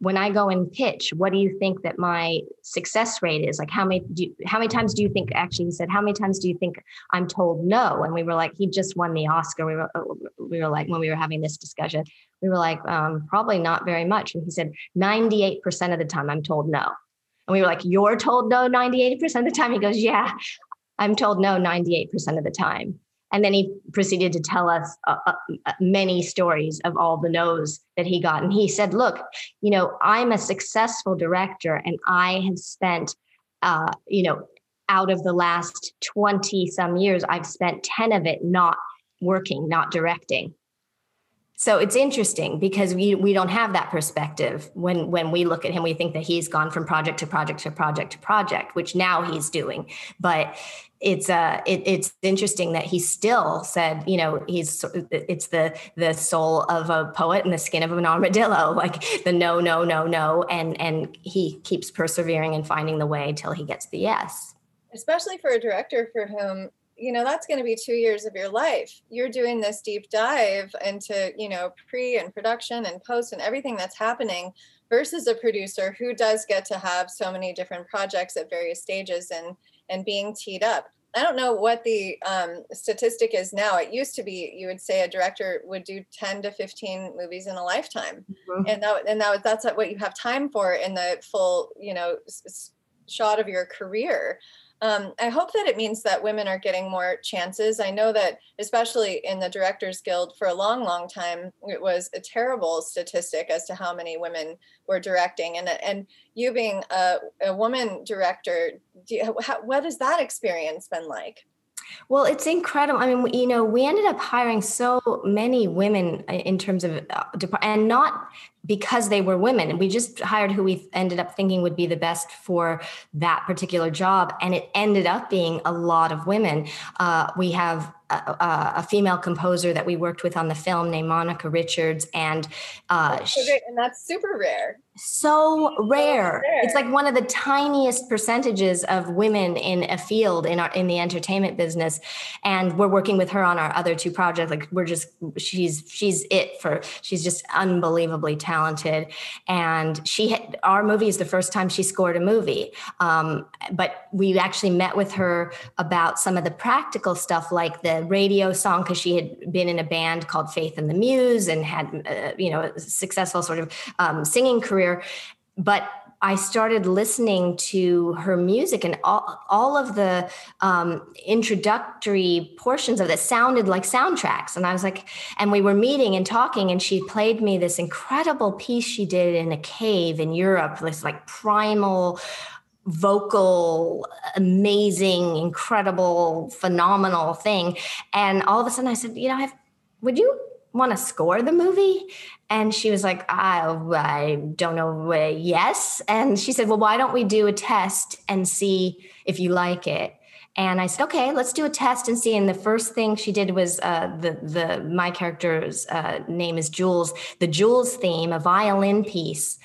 when I go and pitch, what do you think that my success rate is? Like how many do you, how many times do you think actually he said how many times do you think I'm told no? And we were like he just won the Oscar. We were we were like when we were having this discussion, we were like um, probably not very much. And he said 98% of the time I'm told no. And we were like, You're told no 98% of the time? He goes, Yeah, I'm told no 98% of the time. And then he proceeded to tell us uh, uh, uh, many stories of all the no's that he got. And he said, Look, you know, I'm a successful director and I have spent, uh, you know, out of the last 20 some years, I've spent 10 of it not working, not directing. So it's interesting because we we don't have that perspective when when we look at him. We think that he's gone from project to project to project to project, which now he's doing. But it's uh it, it's interesting that he still said you know he's it's the the soul of a poet and the skin of an armadillo (laughs) like the no no no no and and he keeps persevering and finding the way till he gets the yes especially for a director for whom you know that's going to be two years of your life. You're doing this deep dive into you know pre and production and post and everything that's happening versus a producer who does get to have so many different projects at various stages and and being teed up. I don't know what the um, statistic is now. It used to be you would say a director would do 10 to 15 movies in a lifetime. Mm-hmm. and that and that that's what you have time for in the full you know s- shot of your career um, I hope that it means that women are getting more chances. I know that, especially in the Directors Guild, for a long, long time, it was a terrible statistic as to how many women were directing. And and you being a, a woman director, you, how, what has that experience been like? Well, it's incredible. I mean, you know, we ended up hiring so many women uh, in terms of, uh, and not because they were women. We just hired who we ended up thinking would be the best for that particular job. And it ended up being a lot of women. Uh, we have a, a, female composer that we worked with on the film named Monica Richards, and uh, and that's super rare. So rare. It's like one of the tiniest percentages of women in a field in our in the entertainment business, and we're working with her on our other two projects. Like we're just she's she's it for she's just unbelievably talented, and she had, our movie is the first time she scored a movie. Um, but we actually met with her about some of the practical stuff like the radio song because she had been in a band called Faith and the Muse and had uh, you know a successful sort of um, singing career, but I started listening to her music and all, all of the um, introductory portions of it sounded like soundtracks. And I was like, and we were meeting and talking, and she played me this incredible piece she did in a cave in Europe, this like primal vocal, amazing, incredible, phenomenal thing. And all of a sudden I said, you know, I've, would you want to score the movie? And she was like, I, I don't know. Uh, yes. And she said, well, why don't we do a test and see if you like it? And I said, okay, let's do a test and see. And the first thing she did was uh, the the my character's uh, name is Jules. The Jules theme, a violin piece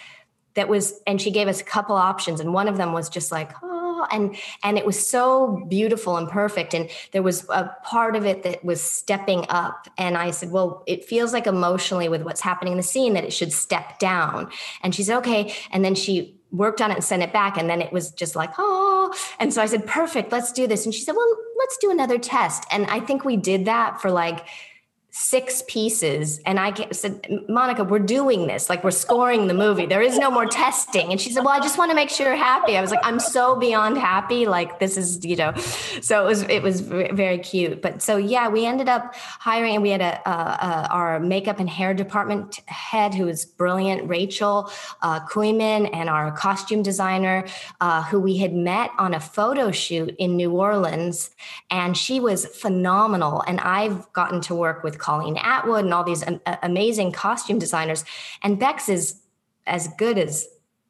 that was and she gave us a couple options and one of them was just like oh and and it was so beautiful and perfect and there was a part of it that was stepping up and i said well it feels like emotionally with what's happening in the scene that it should step down. And she said okay and then she worked on it and sent it back and then it was just like oh. And so i said perfect let's do this. And she said well let's do another test. And i think we did that for like six pieces. And i said monica we're doing this. Like we're scoring the movie. There is no more testing. And she said well i just want to make sure you're happy. I was like i'm so beyond happy. Like this is you know. So it was it was very cute. But so yeah we ended up hiring and we had a, our makeup and hair department head who was brilliant rachel uh, Kuyman, and our costume designer uh, who we had met on a photo shoot in new orleans. And she was phenomenal. And i've gotten to work with Colleen Atwood and all these amazing costume designers. And Bex is as good as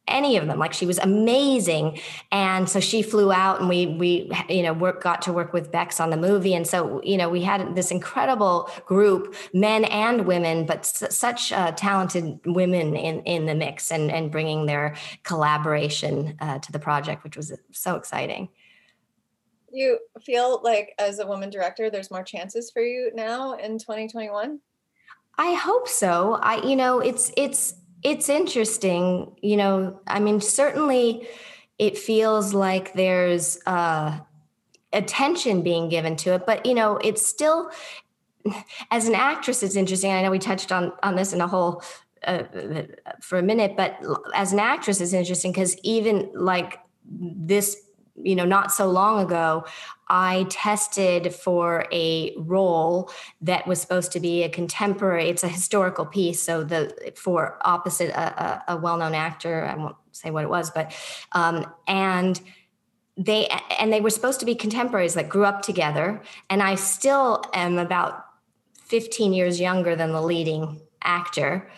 any of them. Like she was amazing. And so she flew out and we we you know work got to work with bex on the movie. And so you know we had this incredible group men and women but such uh, talented women in in the mix and and bringing their collaboration uh, to the project which was so exciting you feel like as a woman director there's more chances for you now in 2021 i hope so. I you know it's it's it's interesting you know i mean certainly it feels like there's uh attention being given to it but you know it's still as an actress it's interesting. I know we touched on on this in a whole uh, for a minute but as an actress it's interesting because even like this you know not so long ago i tested for a role that was supposed to be a contemporary it's a historical piece so the for opposite a, a, a well-known actor i won't say what it was but um, and they and they were supposed to be contemporaries that grew up together and i still am about 15 years younger than the leading actor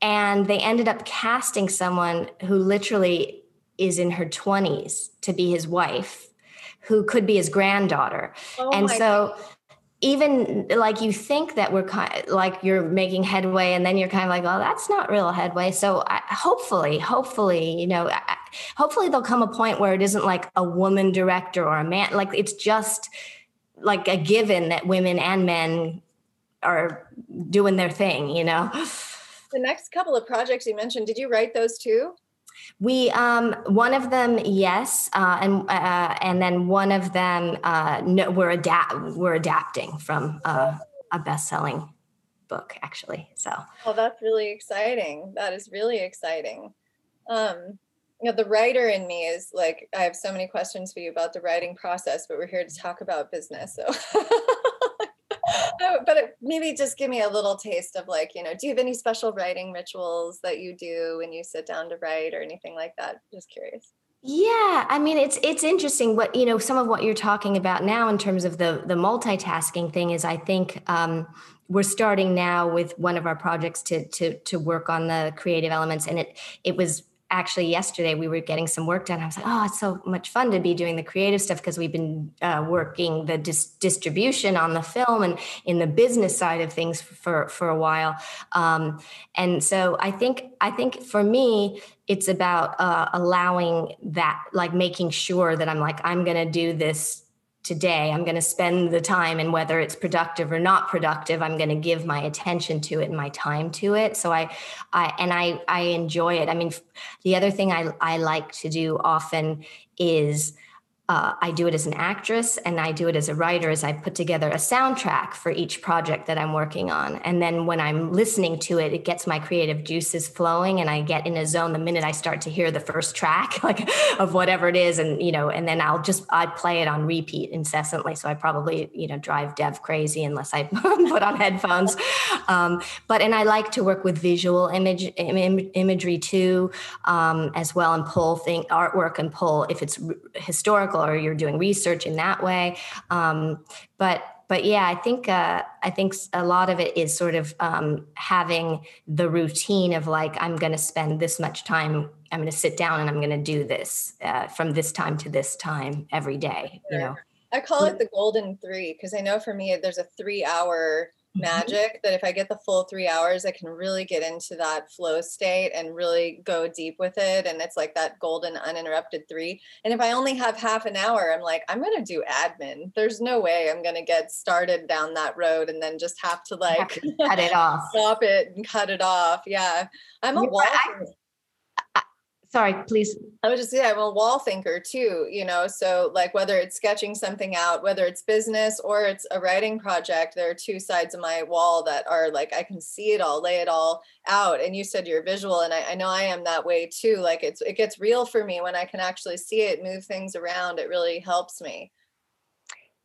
and they ended up casting someone who literally is in her 20s to be his wife who could be his granddaughter. Oh and so God. even like you think that we're kind of, like you're making headway and then you're kind of like well that's not real headway. So I, hopefully hopefully you know I, hopefully there'll come a point where it isn't like a woman director or a man like it's just like a given that women and men are doing their thing you know? The next couple of projects you mentioned did you write those too we um, one of them, yes, uh, and uh, and then one of them, uh, no, we're adapt we're adapting from uh, a best selling book, actually. So, well, that's really exciting. That is really exciting. Um, you know, the writer in me is like, I have so many questions for you about the writing process, but we're here to talk about business. So. (laughs) but maybe just give me a little taste of like, you know, do you have any special writing rituals that you do when you sit down to write or anything like that? Just curious. Yeah, I mean it's it's interesting what you know some of what you're talking about now in terms of the the multitasking thing is I think um, we're starting now with one of our projects to to to work on the creative elements and it it was actually yesterday we were getting some work done. I was like, oh, it's so much fun to be doing the creative stuff because we've been uh, working the dis- distribution on the film and in the business side of things for for a while. Um, and so I think I think for me, it's about uh, allowing that, like making sure that I'm like I'm going to do this today. I'm going to spend the time and whether it's productive or not productive i'm going to give my attention to it and my time to it. So i i and i i enjoy it. I mean the other thing i i like to do often is uh, I do it as an actress and I do it as a writer as I put together a soundtrack for each project that I'm working on. And then when I'm listening to it, it gets my creative juices flowing and I get in a zone the minute I start to hear the first track, (laughs) like of whatever it is. And, you know, and then I'll just, I play it on repeat incessantly. So I probably, you know, drive Dev crazy unless I (laughs) put on headphones. Um, but, and I like to work with visual image, Im- imagery too, um, as well and pull thing artwork and pull if it's historical or you're doing research in that way. Um, but but yeah, I think uh, I think a lot of it is sort of um, having the routine of like I'm going to spend this much time. I'm going to sit down and I'm going to do this uh, from this time to this time every day. You know, I call it the golden three because I know for me there's a three hour. Mm-hmm. magic that if I get the full three hours, I can really get into that flow state and really go deep with it. And it's like that golden uninterrupted three. And if I only have half an hour, I'm like, I'm going to do admin. There's no way I'm going to get started down that road and then just have to like have to cut it off, (laughs) stop it and cut it off. Yeah. I'm a wall. I, sorry please. I was just yeah i'm a wall thinker too you know so like whether it's sketching something out whether it's business or it's a writing project there are two sides of my wall that are like i can see it all lay it all out. And you said you're visual and I, I know i am that way too. Like it's it gets real for me when i can actually see it move things around. It really helps me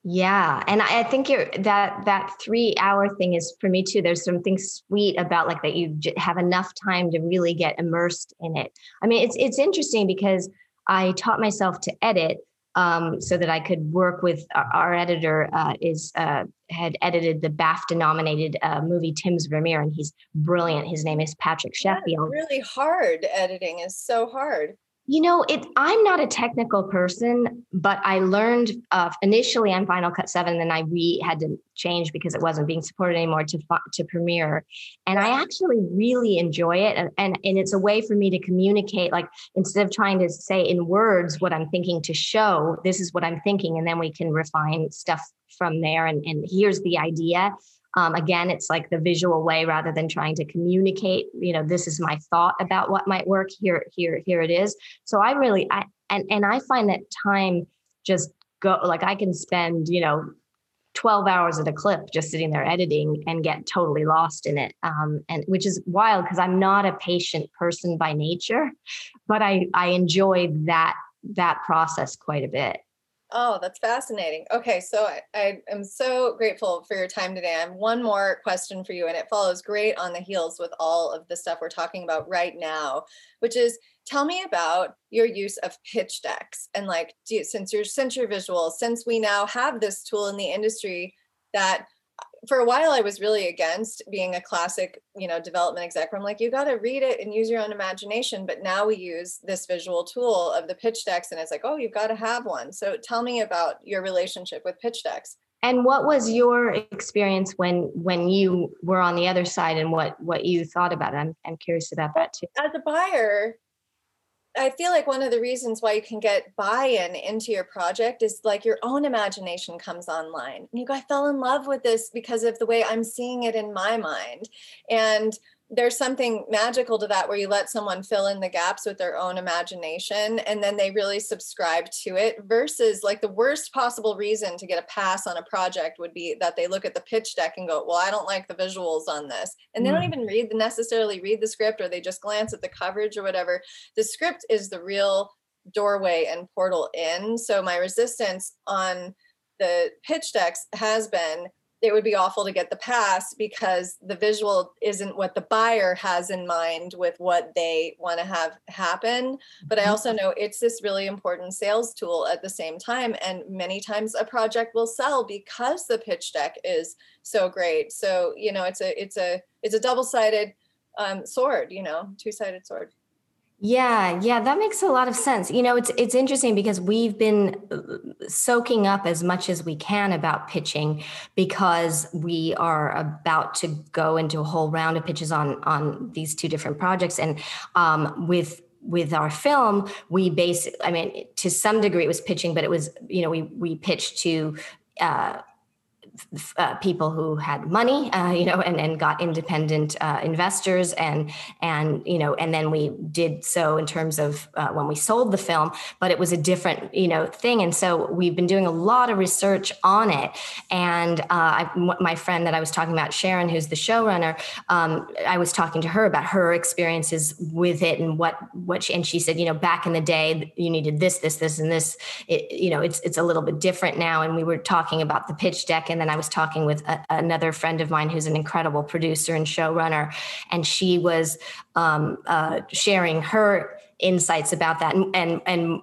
yeah, and I think you're, that that three hour thing is for me too. There's something sweet about like that you have enough time to really get immersed in it. I mean, it's it's interesting because I taught myself to edit um, so that I could work with our, our editor. Uh, is uh, had edited the BAFTA nominated uh, movie Tim's Vermeer, and he's brilliant. His name is Patrick Sheffield. really hard. Editing is so hard. You know, it. I'm not a technical person, but I learned uh, initially on Final Cut Seven, and then I we had to change because it wasn't being supported anymore to to Premiere, and I actually really enjoy it, and, and and it's a way for me to communicate. Like instead of trying to say in words what I'm thinking to show, this is what I'm thinking, and then we can refine stuff from there. And and here's the idea um, again, it's like the visual way rather than trying to communicate. You know, this is my thought about what might work. Here, here, here it is. So I really, I and and I find that time just go like I can spend you know 12 hours at a clip just sitting there editing and get totally lost in it um, and which is wild because i'm not a patient person by nature but i i enjoy that that process quite a bit Oh, that's fascinating. Okay, so I, I, am so grateful for your time today. I have one more question for you, and it follows great on the heels with all of the stuff we're talking about right now, which is tell me about your use of pitch decks and like you, since you're since you're visual, since we now have this tool in the industry that for a while I was really against being a classic, you know, development exec. I'm like, you got to read it and use your own imagination. But now we use this visual tool of the pitch decks, and it's like, oh, you've got to have one. So tell me about your relationship with pitch decks. And what was your experience when when you were on the other side, and what what you thought about it? I'm I'm curious about that too. As a buyer, I feel like one of the reasons why you can get buy-in into your project is like your own imagination comes online. And you go, I fell in love with this because of the way I'm seeing it in my mind. And there's something magical to that where you let someone fill in the gaps with their own imagination and then they really subscribe to it versus like the worst possible reason to get a pass on a project would be that they look at the pitch deck and go well i don't like the visuals on this. And they mm. don't even read necessarily read the script or they just glance at the coverage or whatever. The script is the real doorway and portal in. So my resistance on the pitch decks has been it would be awful to get the pass because the visual isn't what the buyer has in mind with what they want to have happen. But I mm-hmm. also know it's this really important sales tool at the same time. And many times a project will sell because the pitch deck is so great. So, you know, it's a it's a it's a double-sided um, sword, you know, two-sided sword. Yeah, yeah, that makes a lot of sense. You know, it's it's interesting because we've been uh, soaking up as much as we can about pitching because we are about to go into a whole round of pitches on on these two different projects, and um, with with our film, we base. I mean, to some degree, it was pitching, but it was you know we we pitched to. Uh, uh, people who had money, uh, you know, and, and got independent uh, investors, and and you know, and then we did so in terms of uh, when we sold the film, but it was a different you know thing, and so we've been doing a lot of research on it. And uh, I, my friend that I was talking about, Sharon, who's the showrunner, um, I was talking to her about her experiences with it and what what she, and she said, you know, back in the day, you needed this, this, this, and this. It, you know, it's it's a little bit different now, and we were talking about the pitch deck, and then I was talking with a, another friend of mine who's an incredible producer and showrunner, and she was um, uh, sharing her insights about that. And, and, and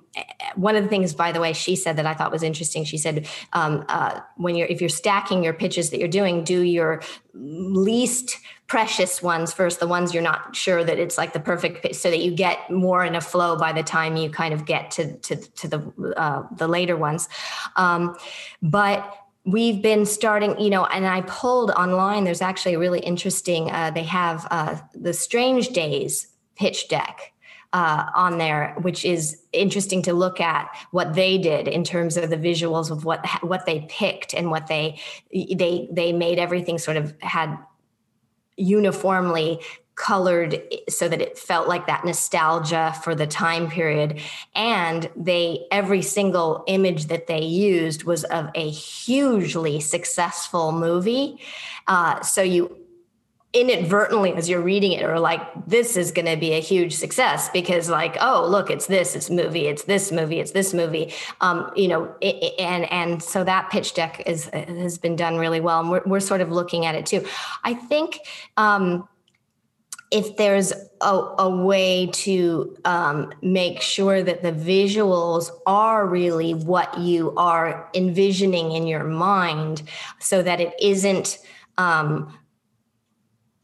one of the things, by the way, she said that I thought was interesting. She said, um, uh, when you're if you're stacking your pitches that you're doing, do your least precious ones first, the ones you're not sure that it's like the perfect so that you get more in a flow by the time you kind of get to to, to the uh, the later ones. Um, but we've been starting you know and i pulled online there's actually a really interesting uh, they have uh, the Stranger Things pitch deck uh, on there, which is interesting to look at what they did in terms of the visuals of what what they picked and what they they they made everything sort of had uniformly colored so that it felt like that nostalgia for the time period. And they every single image that they used was of a hugely successful movie. Uh, so you inadvertently as you're reading it or like this is going to be a huge success because like oh look it's this it's movie it's this movie it's this movie. Um, you know it, and and so that pitch deck is has been done really well and we're, we're sort of looking at it too. I think um, if there's a, a way to um, make sure that the visuals are really what you are envisioning in your mind so that it isn't um,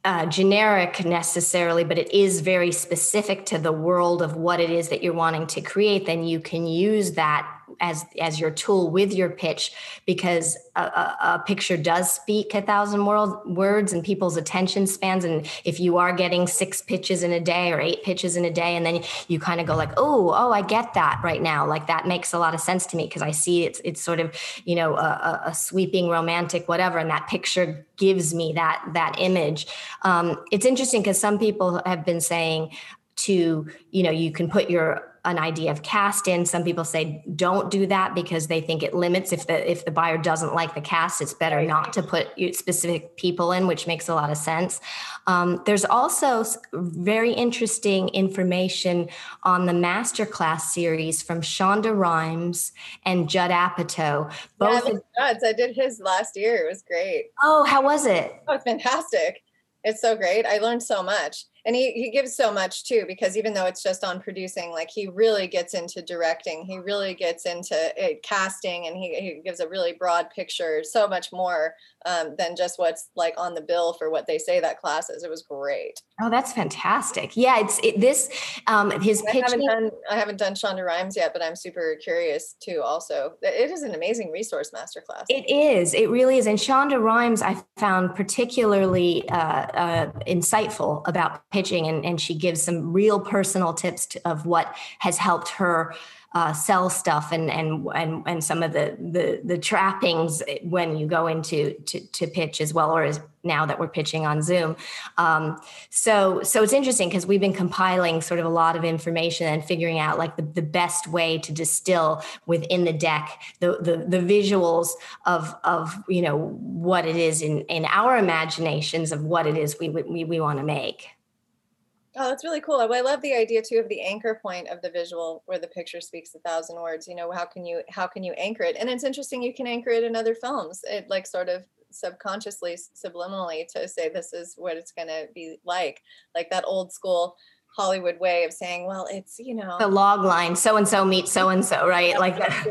uh, generic necessarily, but it is very specific to the world of what it is that you're wanting to create, then you can use that as as your tool with your pitch because a, a, a picture does speak a thousand world, words and people's attention spans. And if you are getting six pitches in a day or eight pitches in a day and then you kind of go like oh oh i get that right now. Like that makes a lot of sense to me because i see it's it's sort of you know a, a, sweeping romantic whatever and that picture gives me that that image. Um, it's interesting because some people have been saying to you know you can put your an idea of cast in. Some people say don't do that because they think it limits if the if the buyer doesn't like the cast, it's better right. not to put specific people in, which makes a lot of sense. Um, there's also very interesting information on the masterclass series from Shonda Rhimes and Judd Apatow. Both yeah, I did his last year. It was great. Oh, how was it? Oh, it's fantastic. It's so great. I learned so much and he, he gives so much too because even though it's just on producing like he really gets into directing he really gets into it, casting and he, he gives a really broad picture so much more um, than just what's like on the bill for what they say that class is. It was great. Oh that's fantastic. Yeah it's it, this um his I haven't, done, I haven't done shonda rhimes yet but i'm super curious too also. It is an amazing resource masterclass. It is it really is. And shonda rhimes i found particularly uh, uh, insightful about pitching and, and she gives some real personal tips to, of what has helped her uh, sell stuff and and and and some of the the the trappings when you go into to, to pitch as well or as now that we're pitching on zoom. Um, so so it's interesting because we've been compiling sort of a lot of information and figuring out like the, the best way to distill within the deck the, the the visuals of of you know what it is in in our imaginations of what it is we we, we want to make Oh, that's really cool. I love the idea too of the anchor point of the visual where the picture speaks a thousand words. You know, how can you how can you anchor it? And it's interesting you can anchor it in other films. It like sort of subconsciously, subliminally to say this is what it's gonna be like. Like that old school Hollywood way of saying, well, it's, you know, the log line, so and so meets so and so, right? Like that.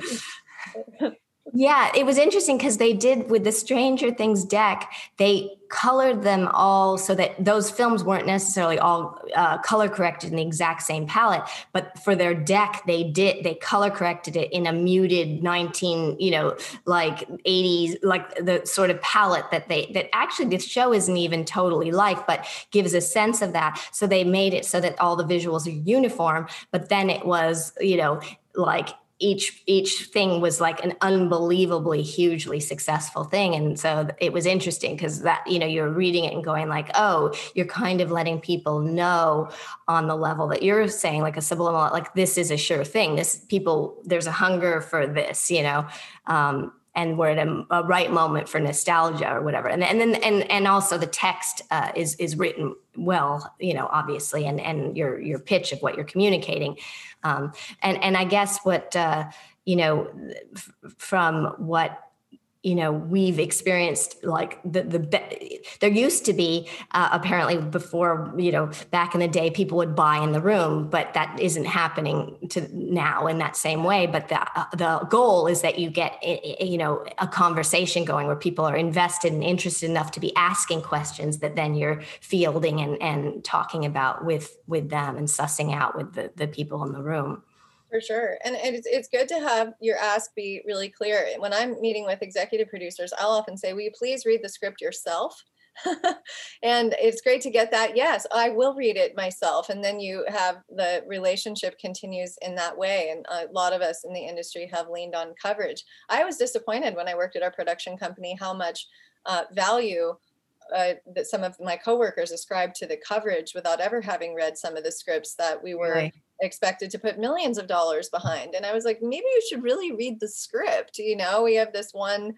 (laughs) (laughs) Yeah, it was interesting because they did with the Stranger Things deck, they colored them all so that those films weren't necessarily all uh, color corrected in the exact same palette, but for their deck, they did they color corrected it in a muted 19, you know, like 80s, like the sort of palette that they that actually this show isn't even totally like, but gives a sense of that. So they made it so that all the visuals are uniform, but then it was, you know, like each each thing was like an unbelievably hugely successful thing. And so it was interesting because that you know you're reading it and going like oh you're kind of letting people know on the level that you're saying like a subliminal like this is a sure thing. This people there's a hunger for this you know um, and we're at a, a, right moment for nostalgia or whatever. And, and then and and also the text uh, is is written well you know obviously and and your your pitch of what you're communicating um, and and i guess what uh, you know from what you know we've experienced like the the there used to be uh, apparently before you know back in the day people would buy in the room but that isn't happening to now in that same way. But the uh, the goal is that you get you know a conversation going where people are invested and interested enough to be asking questions that then you're fielding and and talking about with with them and sussing out with the the people in the room for sure. And it's, it's good to have your ask be really clear. When I'm meeting with executive producers, I'll often say, Will you please read the script yourself? (laughs) and it's great to get that. Yes, I will read it myself. And then you have the relationship continues in that way. And a lot of us in the industry have leaned on coverage. I was disappointed when I worked at our production company how much uh, value uh, that some of my coworkers ascribed to the coverage without ever having read some of the scripts that we were right. Expected to put millions of dollars behind. And I was like, maybe you should really read the script. You know, we have this one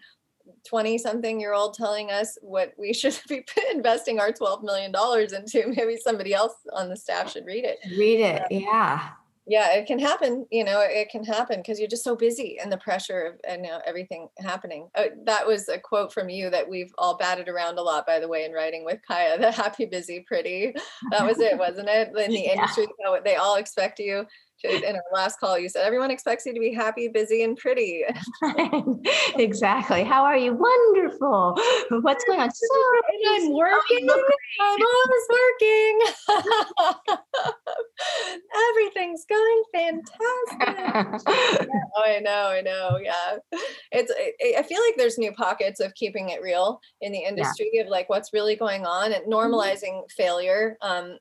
20 something year old telling us what we should (laughs) be investing our 12 million dollars into maybe somebody else on the staff should read it read it um, yeah yeah it can happen you know it can happen because you're just so busy and the pressure of and you know, everything happening. Uh, that was a quote from you that we've all batted around a lot by the way in writing with kaya (laughs) the happy busy pretty. That was it wasn't it? In the (laughs) yeah. industry they all expect you in our last call you said everyone expects you to be happy busy and pretty. (laughs) Exactly. How are you? Wonderful. What's going on? So i'm working. i'm always working. (laughs) Everything's going fantastic. Oh (laughs) i know i know yeah. It's i feel like there's new pockets of keeping it real in the industry yeah. of like what's really going on and mm-hmm. normalizing mm-hmm. failure. Um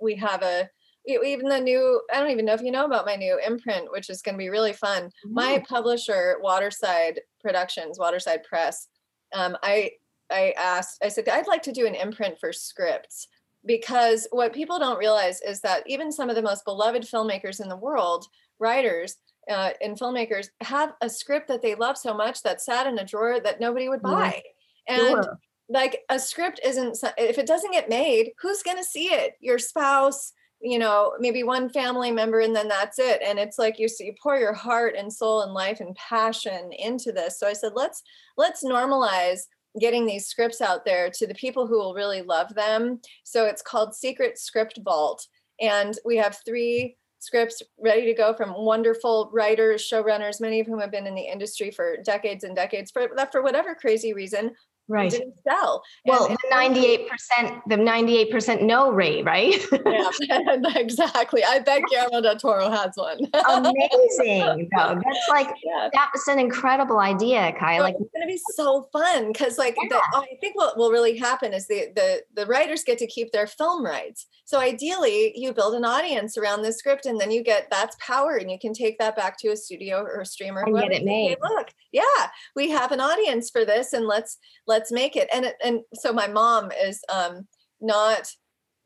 we have a even the new i don't even know if you know about my new imprint which is going to be really fun mm-hmm. my publisher waterside productions waterside press um, i i asked i said i'd like to do an imprint for scripts because what people don't realize is that even some of the most beloved filmmakers in the world writers uh, and filmmakers have a script that they love so much that sat in a drawer that nobody would buy and sure. like a script isn't if it doesn't get made who's going to see it your spouse you know maybe one family member and then that's it. And it's like you, you pour your heart and soul and life and passion into this. So i said let's let's normalize getting these scripts out there to the people who will really love them. So it's called secret script vault. And we have three scripts ready to go from wonderful writers showrunners many of whom have been in the industry for decades and decades for, for whatever crazy reason right. didn't sell. Well and, and 98% the 98% no rate right? Yeah (laughs) (laughs) exactly. I bet guillermo del toro has one. Amazing (laughs) though. That's like yeah. that was an incredible idea kai like it's gonna be so fun because like yeah. the, i think what will really happen is the the the writers get to keep their film rights. So ideally you build an audience around the script and then you get that's power and you can take that back to a studio or a streamer and get it made hey, look yeah we have an audience for this and let's let's let's make it. And and so my mom is um not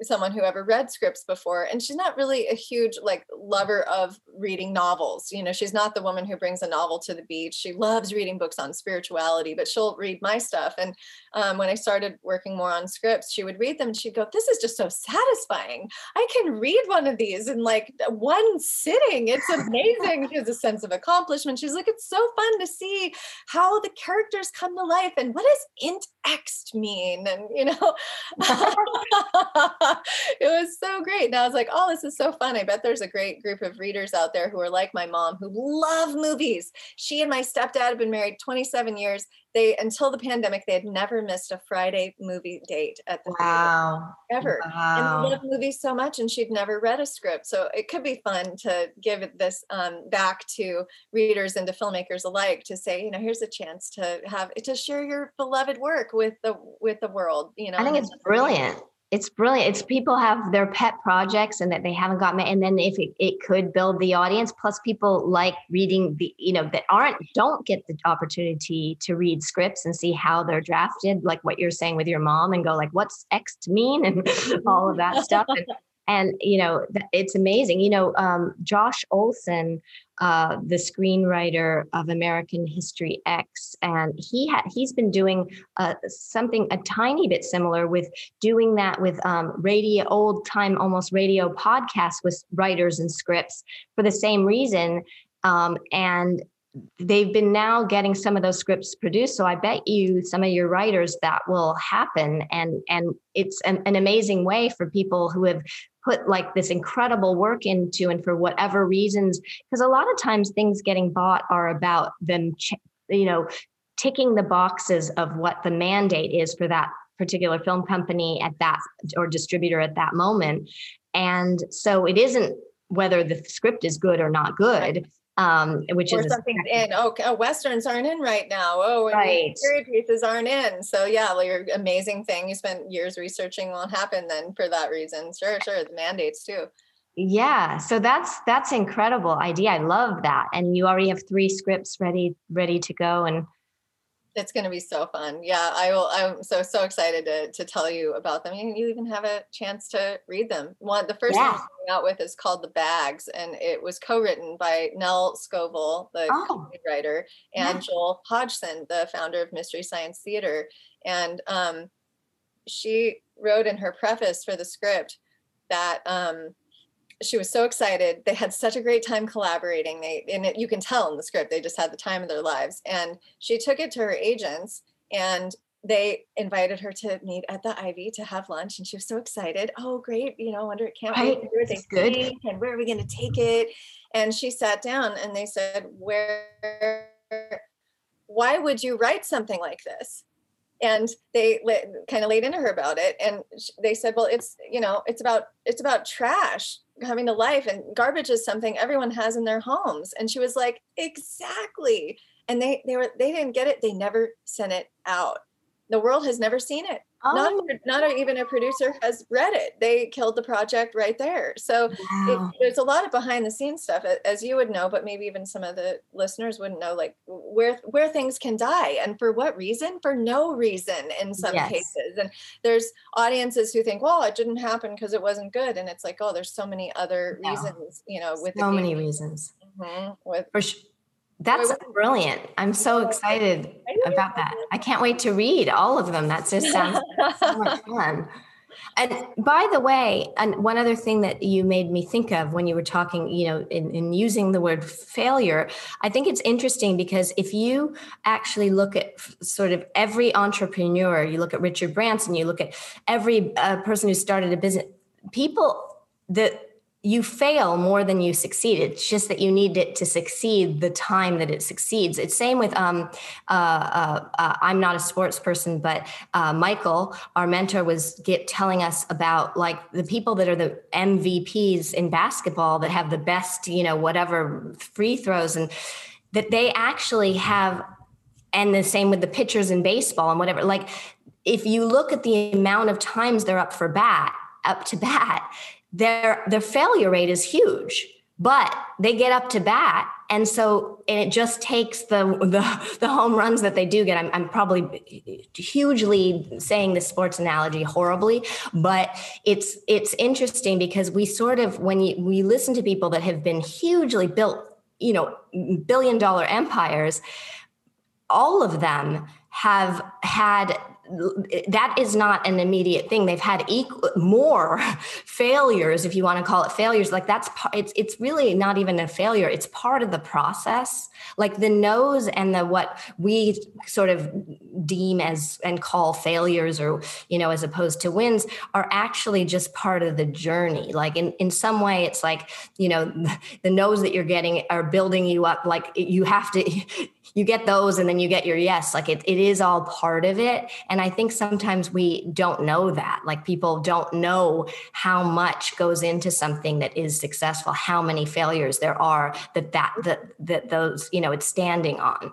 someone who ever read scripts before and she's not really a huge like lover of reading novels you know she's not the woman who brings a novel to the beach. She loves reading books on spirituality but she'll read my stuff and um, when i started working more on scripts she would read them and she'd go this is just so satisfying. I can read one of these in like one sitting. It's amazing. She has a sense of accomplishment. She's like it's so fun to see how the characters come to life and what is int ext mean and you know (laughs) (laughs) it was so great. And I was like, oh, this is so fun. I bet there's a great group of readers out there who are like my mom who love movies. She and my stepdad have been married 27 years. They until the pandemic, they had never missed a Friday movie date at the wow. theater ever. Wow. And they love movies so much, and she'd never read a script. So it could be fun to give this um, back to readers and to filmmakers alike to say, you know, here's a chance to have to share your beloved work with the with the world. You know, I think it's brilliant it's brilliant. It's people have their pet projects and that they haven't gotten, and then if it, it could build the audience. Plus, people like reading the, you know, that aren't don't get the opportunity to read scripts and see how they're drafted, like what you're saying with your mom, and go like, "What's X to mean?" and (laughs) all of that stuff. And, and you know, it's amazing. You know, um, Josh Olson uh, the screenwriter of American History X, and he ha- he's been doing uh, something a tiny bit similar with doing that with um, radio, old time almost radio podcasts with writers and scripts for the same reason. Um, and they've been now getting some of those scripts produced so i bet you some of your writers that will happen and and it's an, an amazing way for people who have put like this incredible work into and for whatever reasons because a lot of times things getting bought are about them you know ticking the boxes of what the mandate is for that particular film company at that or distributor at that moment. And so it isn't whether the script is good or not good um, which or is something's in. Oh, oh, westerns aren't in right now. Oh, and right. period pieces aren't in. So yeah, well, your amazing thing you spent years researching won't happen then for that reason. Sure, sure. The mandates too. Yeah, so that's that's incredible idea. I love that, and you already have three scripts ready ready to go, and it's going to be so fun. Yeah, I will. I'm so so excited to to tell you about them. You, you even have a chance to read them. One, the first yeah. one I'm coming out with is called The Bags, and it was co-written by Nell Scovell, the oh. writer, and yeah. Joel Hodgson, the founder of Mystery Science Theater. And um, she wrote in her preface for the script that um, she was so excited. They had such a great time collaborating. They and it, you can tell in the script they just had the time of their lives. And she took it to her agents, and they invited her to meet at the Ivy to have lunch, and she was so excited. Oh, great! You know, wonder it can't right. wait where they good. and where are we going to take it? And she sat down, and they said, "Where? Why would you write something like this?" and they kind of laid into her about it and they said well it's you know it's about it's about trash having a life and garbage is something everyone has in their homes. And she was like exactly. And they they were they didn't get it. They never sent it out the world has never seen it oh. not not even a producer has read it they killed the project right there so wow. it, there's a lot of behind the scenes stuff as you would know but maybe even some of the listeners wouldn't know like where where things can die and for what reason for no reason in some yes. cases and there's audiences who think well it didn't happen because it wasn't good and it's like oh there's so many other no. reasons you know with so many reasons mm-hmm. with for sure that's brilliant. I'm so excited about that. I can't wait to read all of them. That just sounds so much (laughs) fun. And by the way, and one other thing that you made me think of when you were talking, you know, in, in, using the word failure, I think it's interesting because if you actually look at sort of every entrepreneur, you look at Richard Branson, you look at every uh, person who started a business, people that you fail more than you succeed. It's just that you need it to succeed the time that it succeeds. It's same with um, uh, uh, uh, I'm not a sports person, but uh, Michael, our mentor, was get, telling us about like the people that are the MVPs in basketball that have the best, you know, whatever free throws, and that they actually have, and the same with the pitchers in baseball and whatever. Like if you look at the amount of times they're up for bat, up to bat their their failure rate is huge but they get up to bat. And so and it just takes the (laughs) the, the home runs that they do get. I'm, I'm probably hugely saying the sports analogy horribly but it's it's interesting because we sort of when you, we listen to people that have been hugely built you know billion dollar empires all of them have had that is not an immediate thing. They've had equal, more (laughs) failures if you want to call it failures. Like that's it's it's really not even a failure. It's part of the process. Like the no's and the what we sort of deem as and call failures or you know as opposed to wins are actually just part of the journey. Like in in some way it's like you know (laughs) the no's that you're getting are building you up. Like you have to (laughs) you get those and then you get your yes like it, it is all part of it. And i think sometimes we don't know that. Like people don't know how much goes into something that is successful how many failures there are that that that, that those you know it's standing on.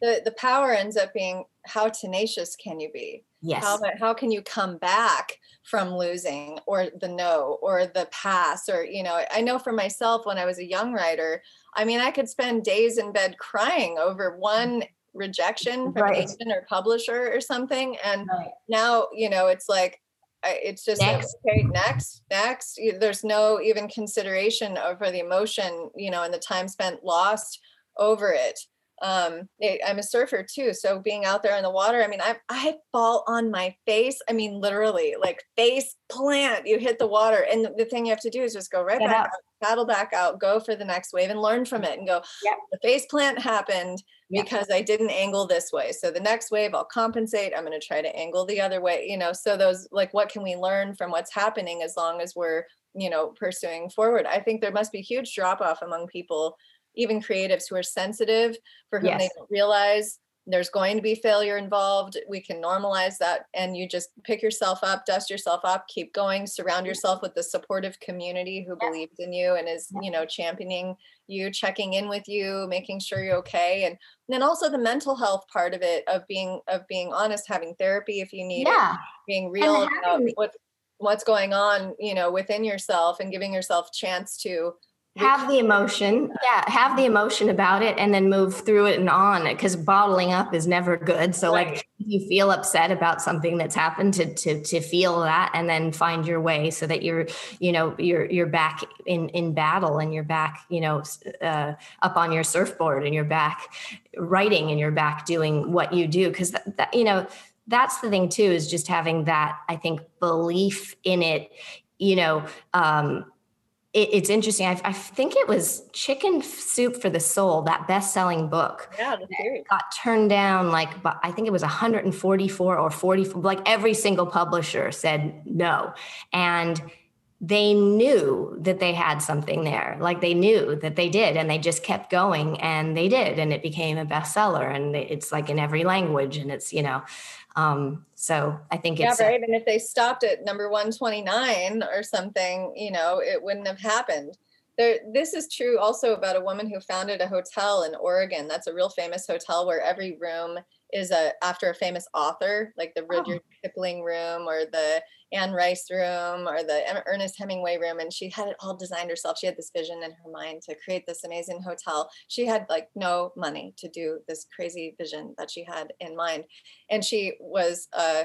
The the power ends up being how tenacious can you be? Yes. How, how can you come back from losing or the no or the pass or you know i know for myself when i was a young writer i mean i could spend days in bed crying over one mm-hmm. rejection from Right. an agent or publisher or something and Right. now you know it's like it's just like, Next. okay next next there's no even consideration over the emotion you know and the time spent lost over it um i'm a surfer too so being out there in the water i mean i i fall on my face i mean literally like face plant you hit the water and the, thing you have to do is just go right Get back out. out paddle back out go for the next wave and learn from it and go Yep. the face plant happened Yep. because I didn't angle this way. So the next wave I'll compensate. I'm going to try to angle the other way, you know. So those like what can we learn from what's happening as long as we're, you know, pursuing forward. I think there must be huge drop off among people, even creatives who are sensitive for whom they don't realize there's going to be failure involved. We can normalize that and you just pick yourself up, dust yourself up, keep going, surround yourself with the supportive community who believes in you and is, you know, championing you, checking in with you, making sure you're okay. And then also the mental health part of it of being of being honest, having therapy if you need it, being real about what what's going on, you know, within yourself and giving yourself chance to have the emotion. Yeah have the emotion about it and then move through it and on because bottling up is never good. So Right. like if you feel upset about something that's happened to to to feel that and then find your way so that you're you know you're you're back in in battle and you're back you know uh, up on your surfboard and you're back writing and you're back doing what you do. Because that, that you know that's the thing too is just having that i think belief in it you know um it, it's interesting. I, I think it was Chicken Soup for the Soul, that best-selling book, yeah, got turned down. Like, but I think it was 144 or 40. Like every single publisher said no, and they knew that they had something there. Like they knew that they did, and they just kept going, and they did, and it became a bestseller. And it's like in every language, and it's you know, um, so I think Yeah, it's uh, right. And if they stopped at number 129 or something, you know, it wouldn't have happened. There, this is true also about a woman who founded a hotel in Oregon. That's a real famous hotel where every room is a after a famous author, like the Rudyard Kipling room or the Anne Rice room or the Ernest Hemingway room. And she had it all designed herself. She had this vision in her mind to create this amazing hotel. She had like no money to do this crazy vision that she had in mind. And she was uh,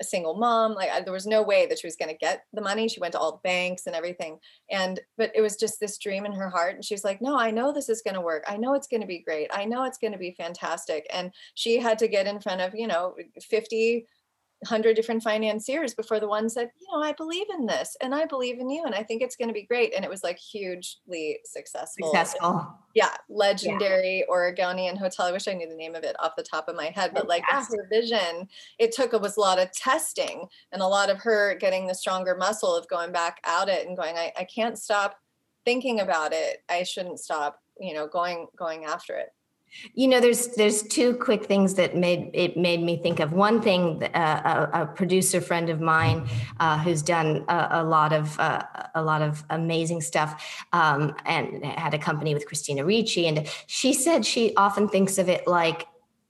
a single mom like I, there was no way that she was going to get the money she went to all the banks and everything and but it was just this dream in her heart and she was like no i know this is going to work i know it's going to be great i know it's going to be fantastic and she had to get in front of you know 50 100 different financiers before the one said you know i believe in this and i believe in you and i think it's going to be great and it was like hugely successful. Successful. yeah legendary oregonian hotel i wish i knew the name of it off the top of my head but like her vision. It took a was a lot of testing and a lot of her getting the stronger muscle of going back out it and going i, I can't stop thinking about it. I shouldn't stop you know going going after it You know, there's there's two quick things that made it made me think of. One thing, uh, a, a producer friend of mine uh, who's done a, a lot of uh, a lot of amazing stuff, um, and had a company with Christina Ricci, and she said she often thinks of it like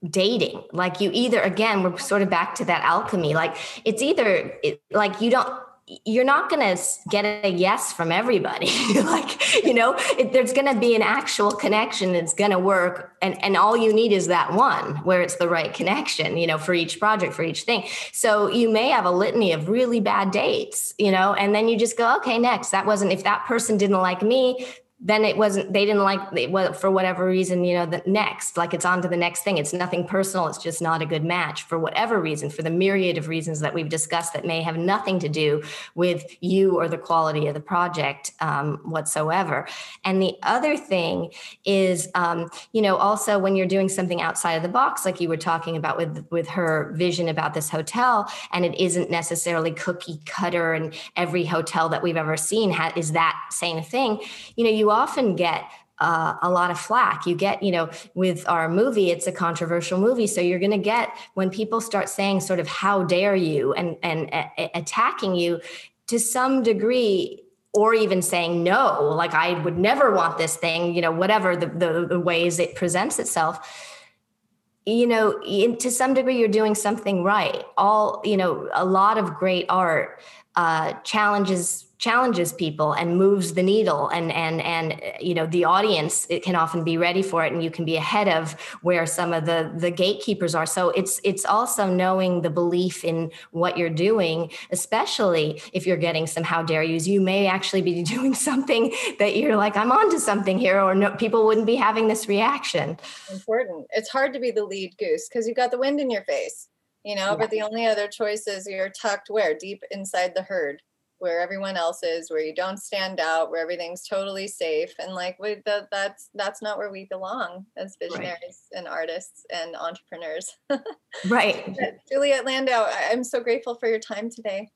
dating like you either again we're sort of back to that alchemy like it's either it, like you don't you're not going to get a yes from everybody. (laughs) Like you know it, there's going to be an actual connection that's going to work and and all you need is that one where it's the right connection you know for each project for each thing. So you may have a litany of really bad dates you know and then you just go okay next. That wasn't if that person didn't like me then it wasn't they didn't like it was for whatever reason you know the next like it's on to the next thing. It's nothing personal. It's just not a good match for whatever reason for the myriad of reasons that we've discussed that may have nothing to do with you or the quality of the project um, whatsoever. And the other thing is um, you know also when you're doing something outside of the box like you were talking about with with her vision about this hotel and it isn't necessarily cookie cutter and every hotel that we've ever seen ha- is that same thing you know you often get uh, a lot of flack. You get, you know, with our movie, it's a controversial movie, so you're going to get when people start saying sort of "How dare you" and and attacking you to some degree, or even saying no, like I would never want this thing, you know, whatever the the, the ways it presents itself. You know in, to some degree you're doing something right. All you know a lot of great art uh, challenges challenges people and moves the needle and and and you know the audience it can often be ready for it and you can be ahead of where some of the the gatekeepers are. So it's it's also knowing the belief in what you're doing especially if you're getting some how dare yous. You may actually be (laughs) doing something that you're like i'm onto something here or no people wouldn't be having this reaction. Important. It's hard to be the lead goose because you've got the wind in your face you know yeah. but the only other choice is you're tucked where deep inside the herd where everyone else is, where you don't stand out, where everything's totally safe. And like we, the, that's that's not where we belong as visionaries right. and artists and entrepreneurs. (laughs) right. Juliet Landau, I'm so grateful for your time today.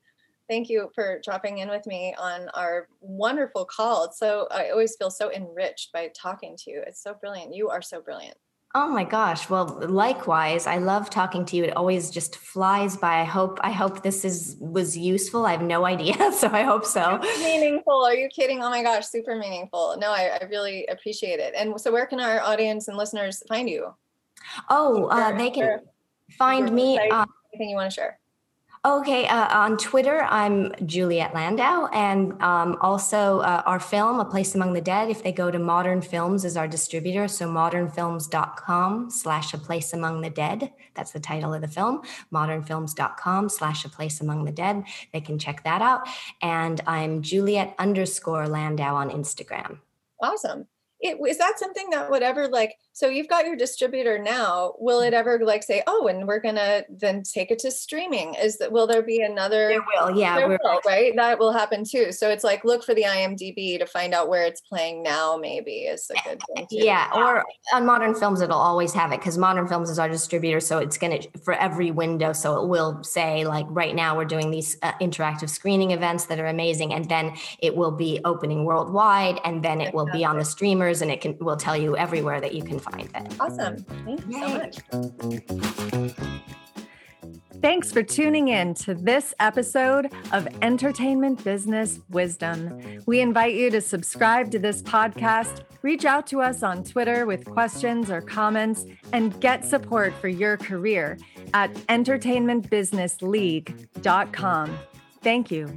Thank you for dropping in with me on our wonderful call. so I always feel so enriched by talking to you. It's so brilliant. You are so brilliant. Oh my gosh. Well, likewise, I love talking to you. It always just flies by. I hope I hope this is was useful. I have no idea, (laughs) so I hope so. Meaningful. Are you kidding? Oh my gosh, super meaningful. No, I, I really appreciate it. And so where can our audience and listeners find you? Oh, uh, they can find me. Uh, anything you want to share? Okay, uh, on Twitter, I'm Juliet Landau, and um, also uh, our film, A Place Among the Dead. If they go to Modern Films as our distributor, so modernfilms.com slash A Place Among the Dead. That's the title of the film. Modernfilms.com slash A Place Among the Dead. They can check that out. And I'm Juliet underscore Landau on Instagram. Awesome. It, is that something that would ever like so you've got your distributor now. Will it ever like say oh and we're gonna then take it to streaming is that will there be another there will yeah there will, right? That will happen too. So it's like look for the imdb to find out where it's playing now maybe is a good thing too. yeah or on modern films it'll always have it because modern films is our distributor so it's gonna for every window so it will say like right now we're doing these uh, interactive screening events that are amazing and then it will be opening worldwide and then it will be on the streamers and it can will tell you everywhere that you can find it. Awesome. Thank you Yay. so much. Thanks for tuning in to this episode of Entertainment Business Wisdom. We invite you to subscribe to this podcast, reach out to us on Twitter with questions or comments, and get support for your career at entertainmentbusinessleague.com. Thank you.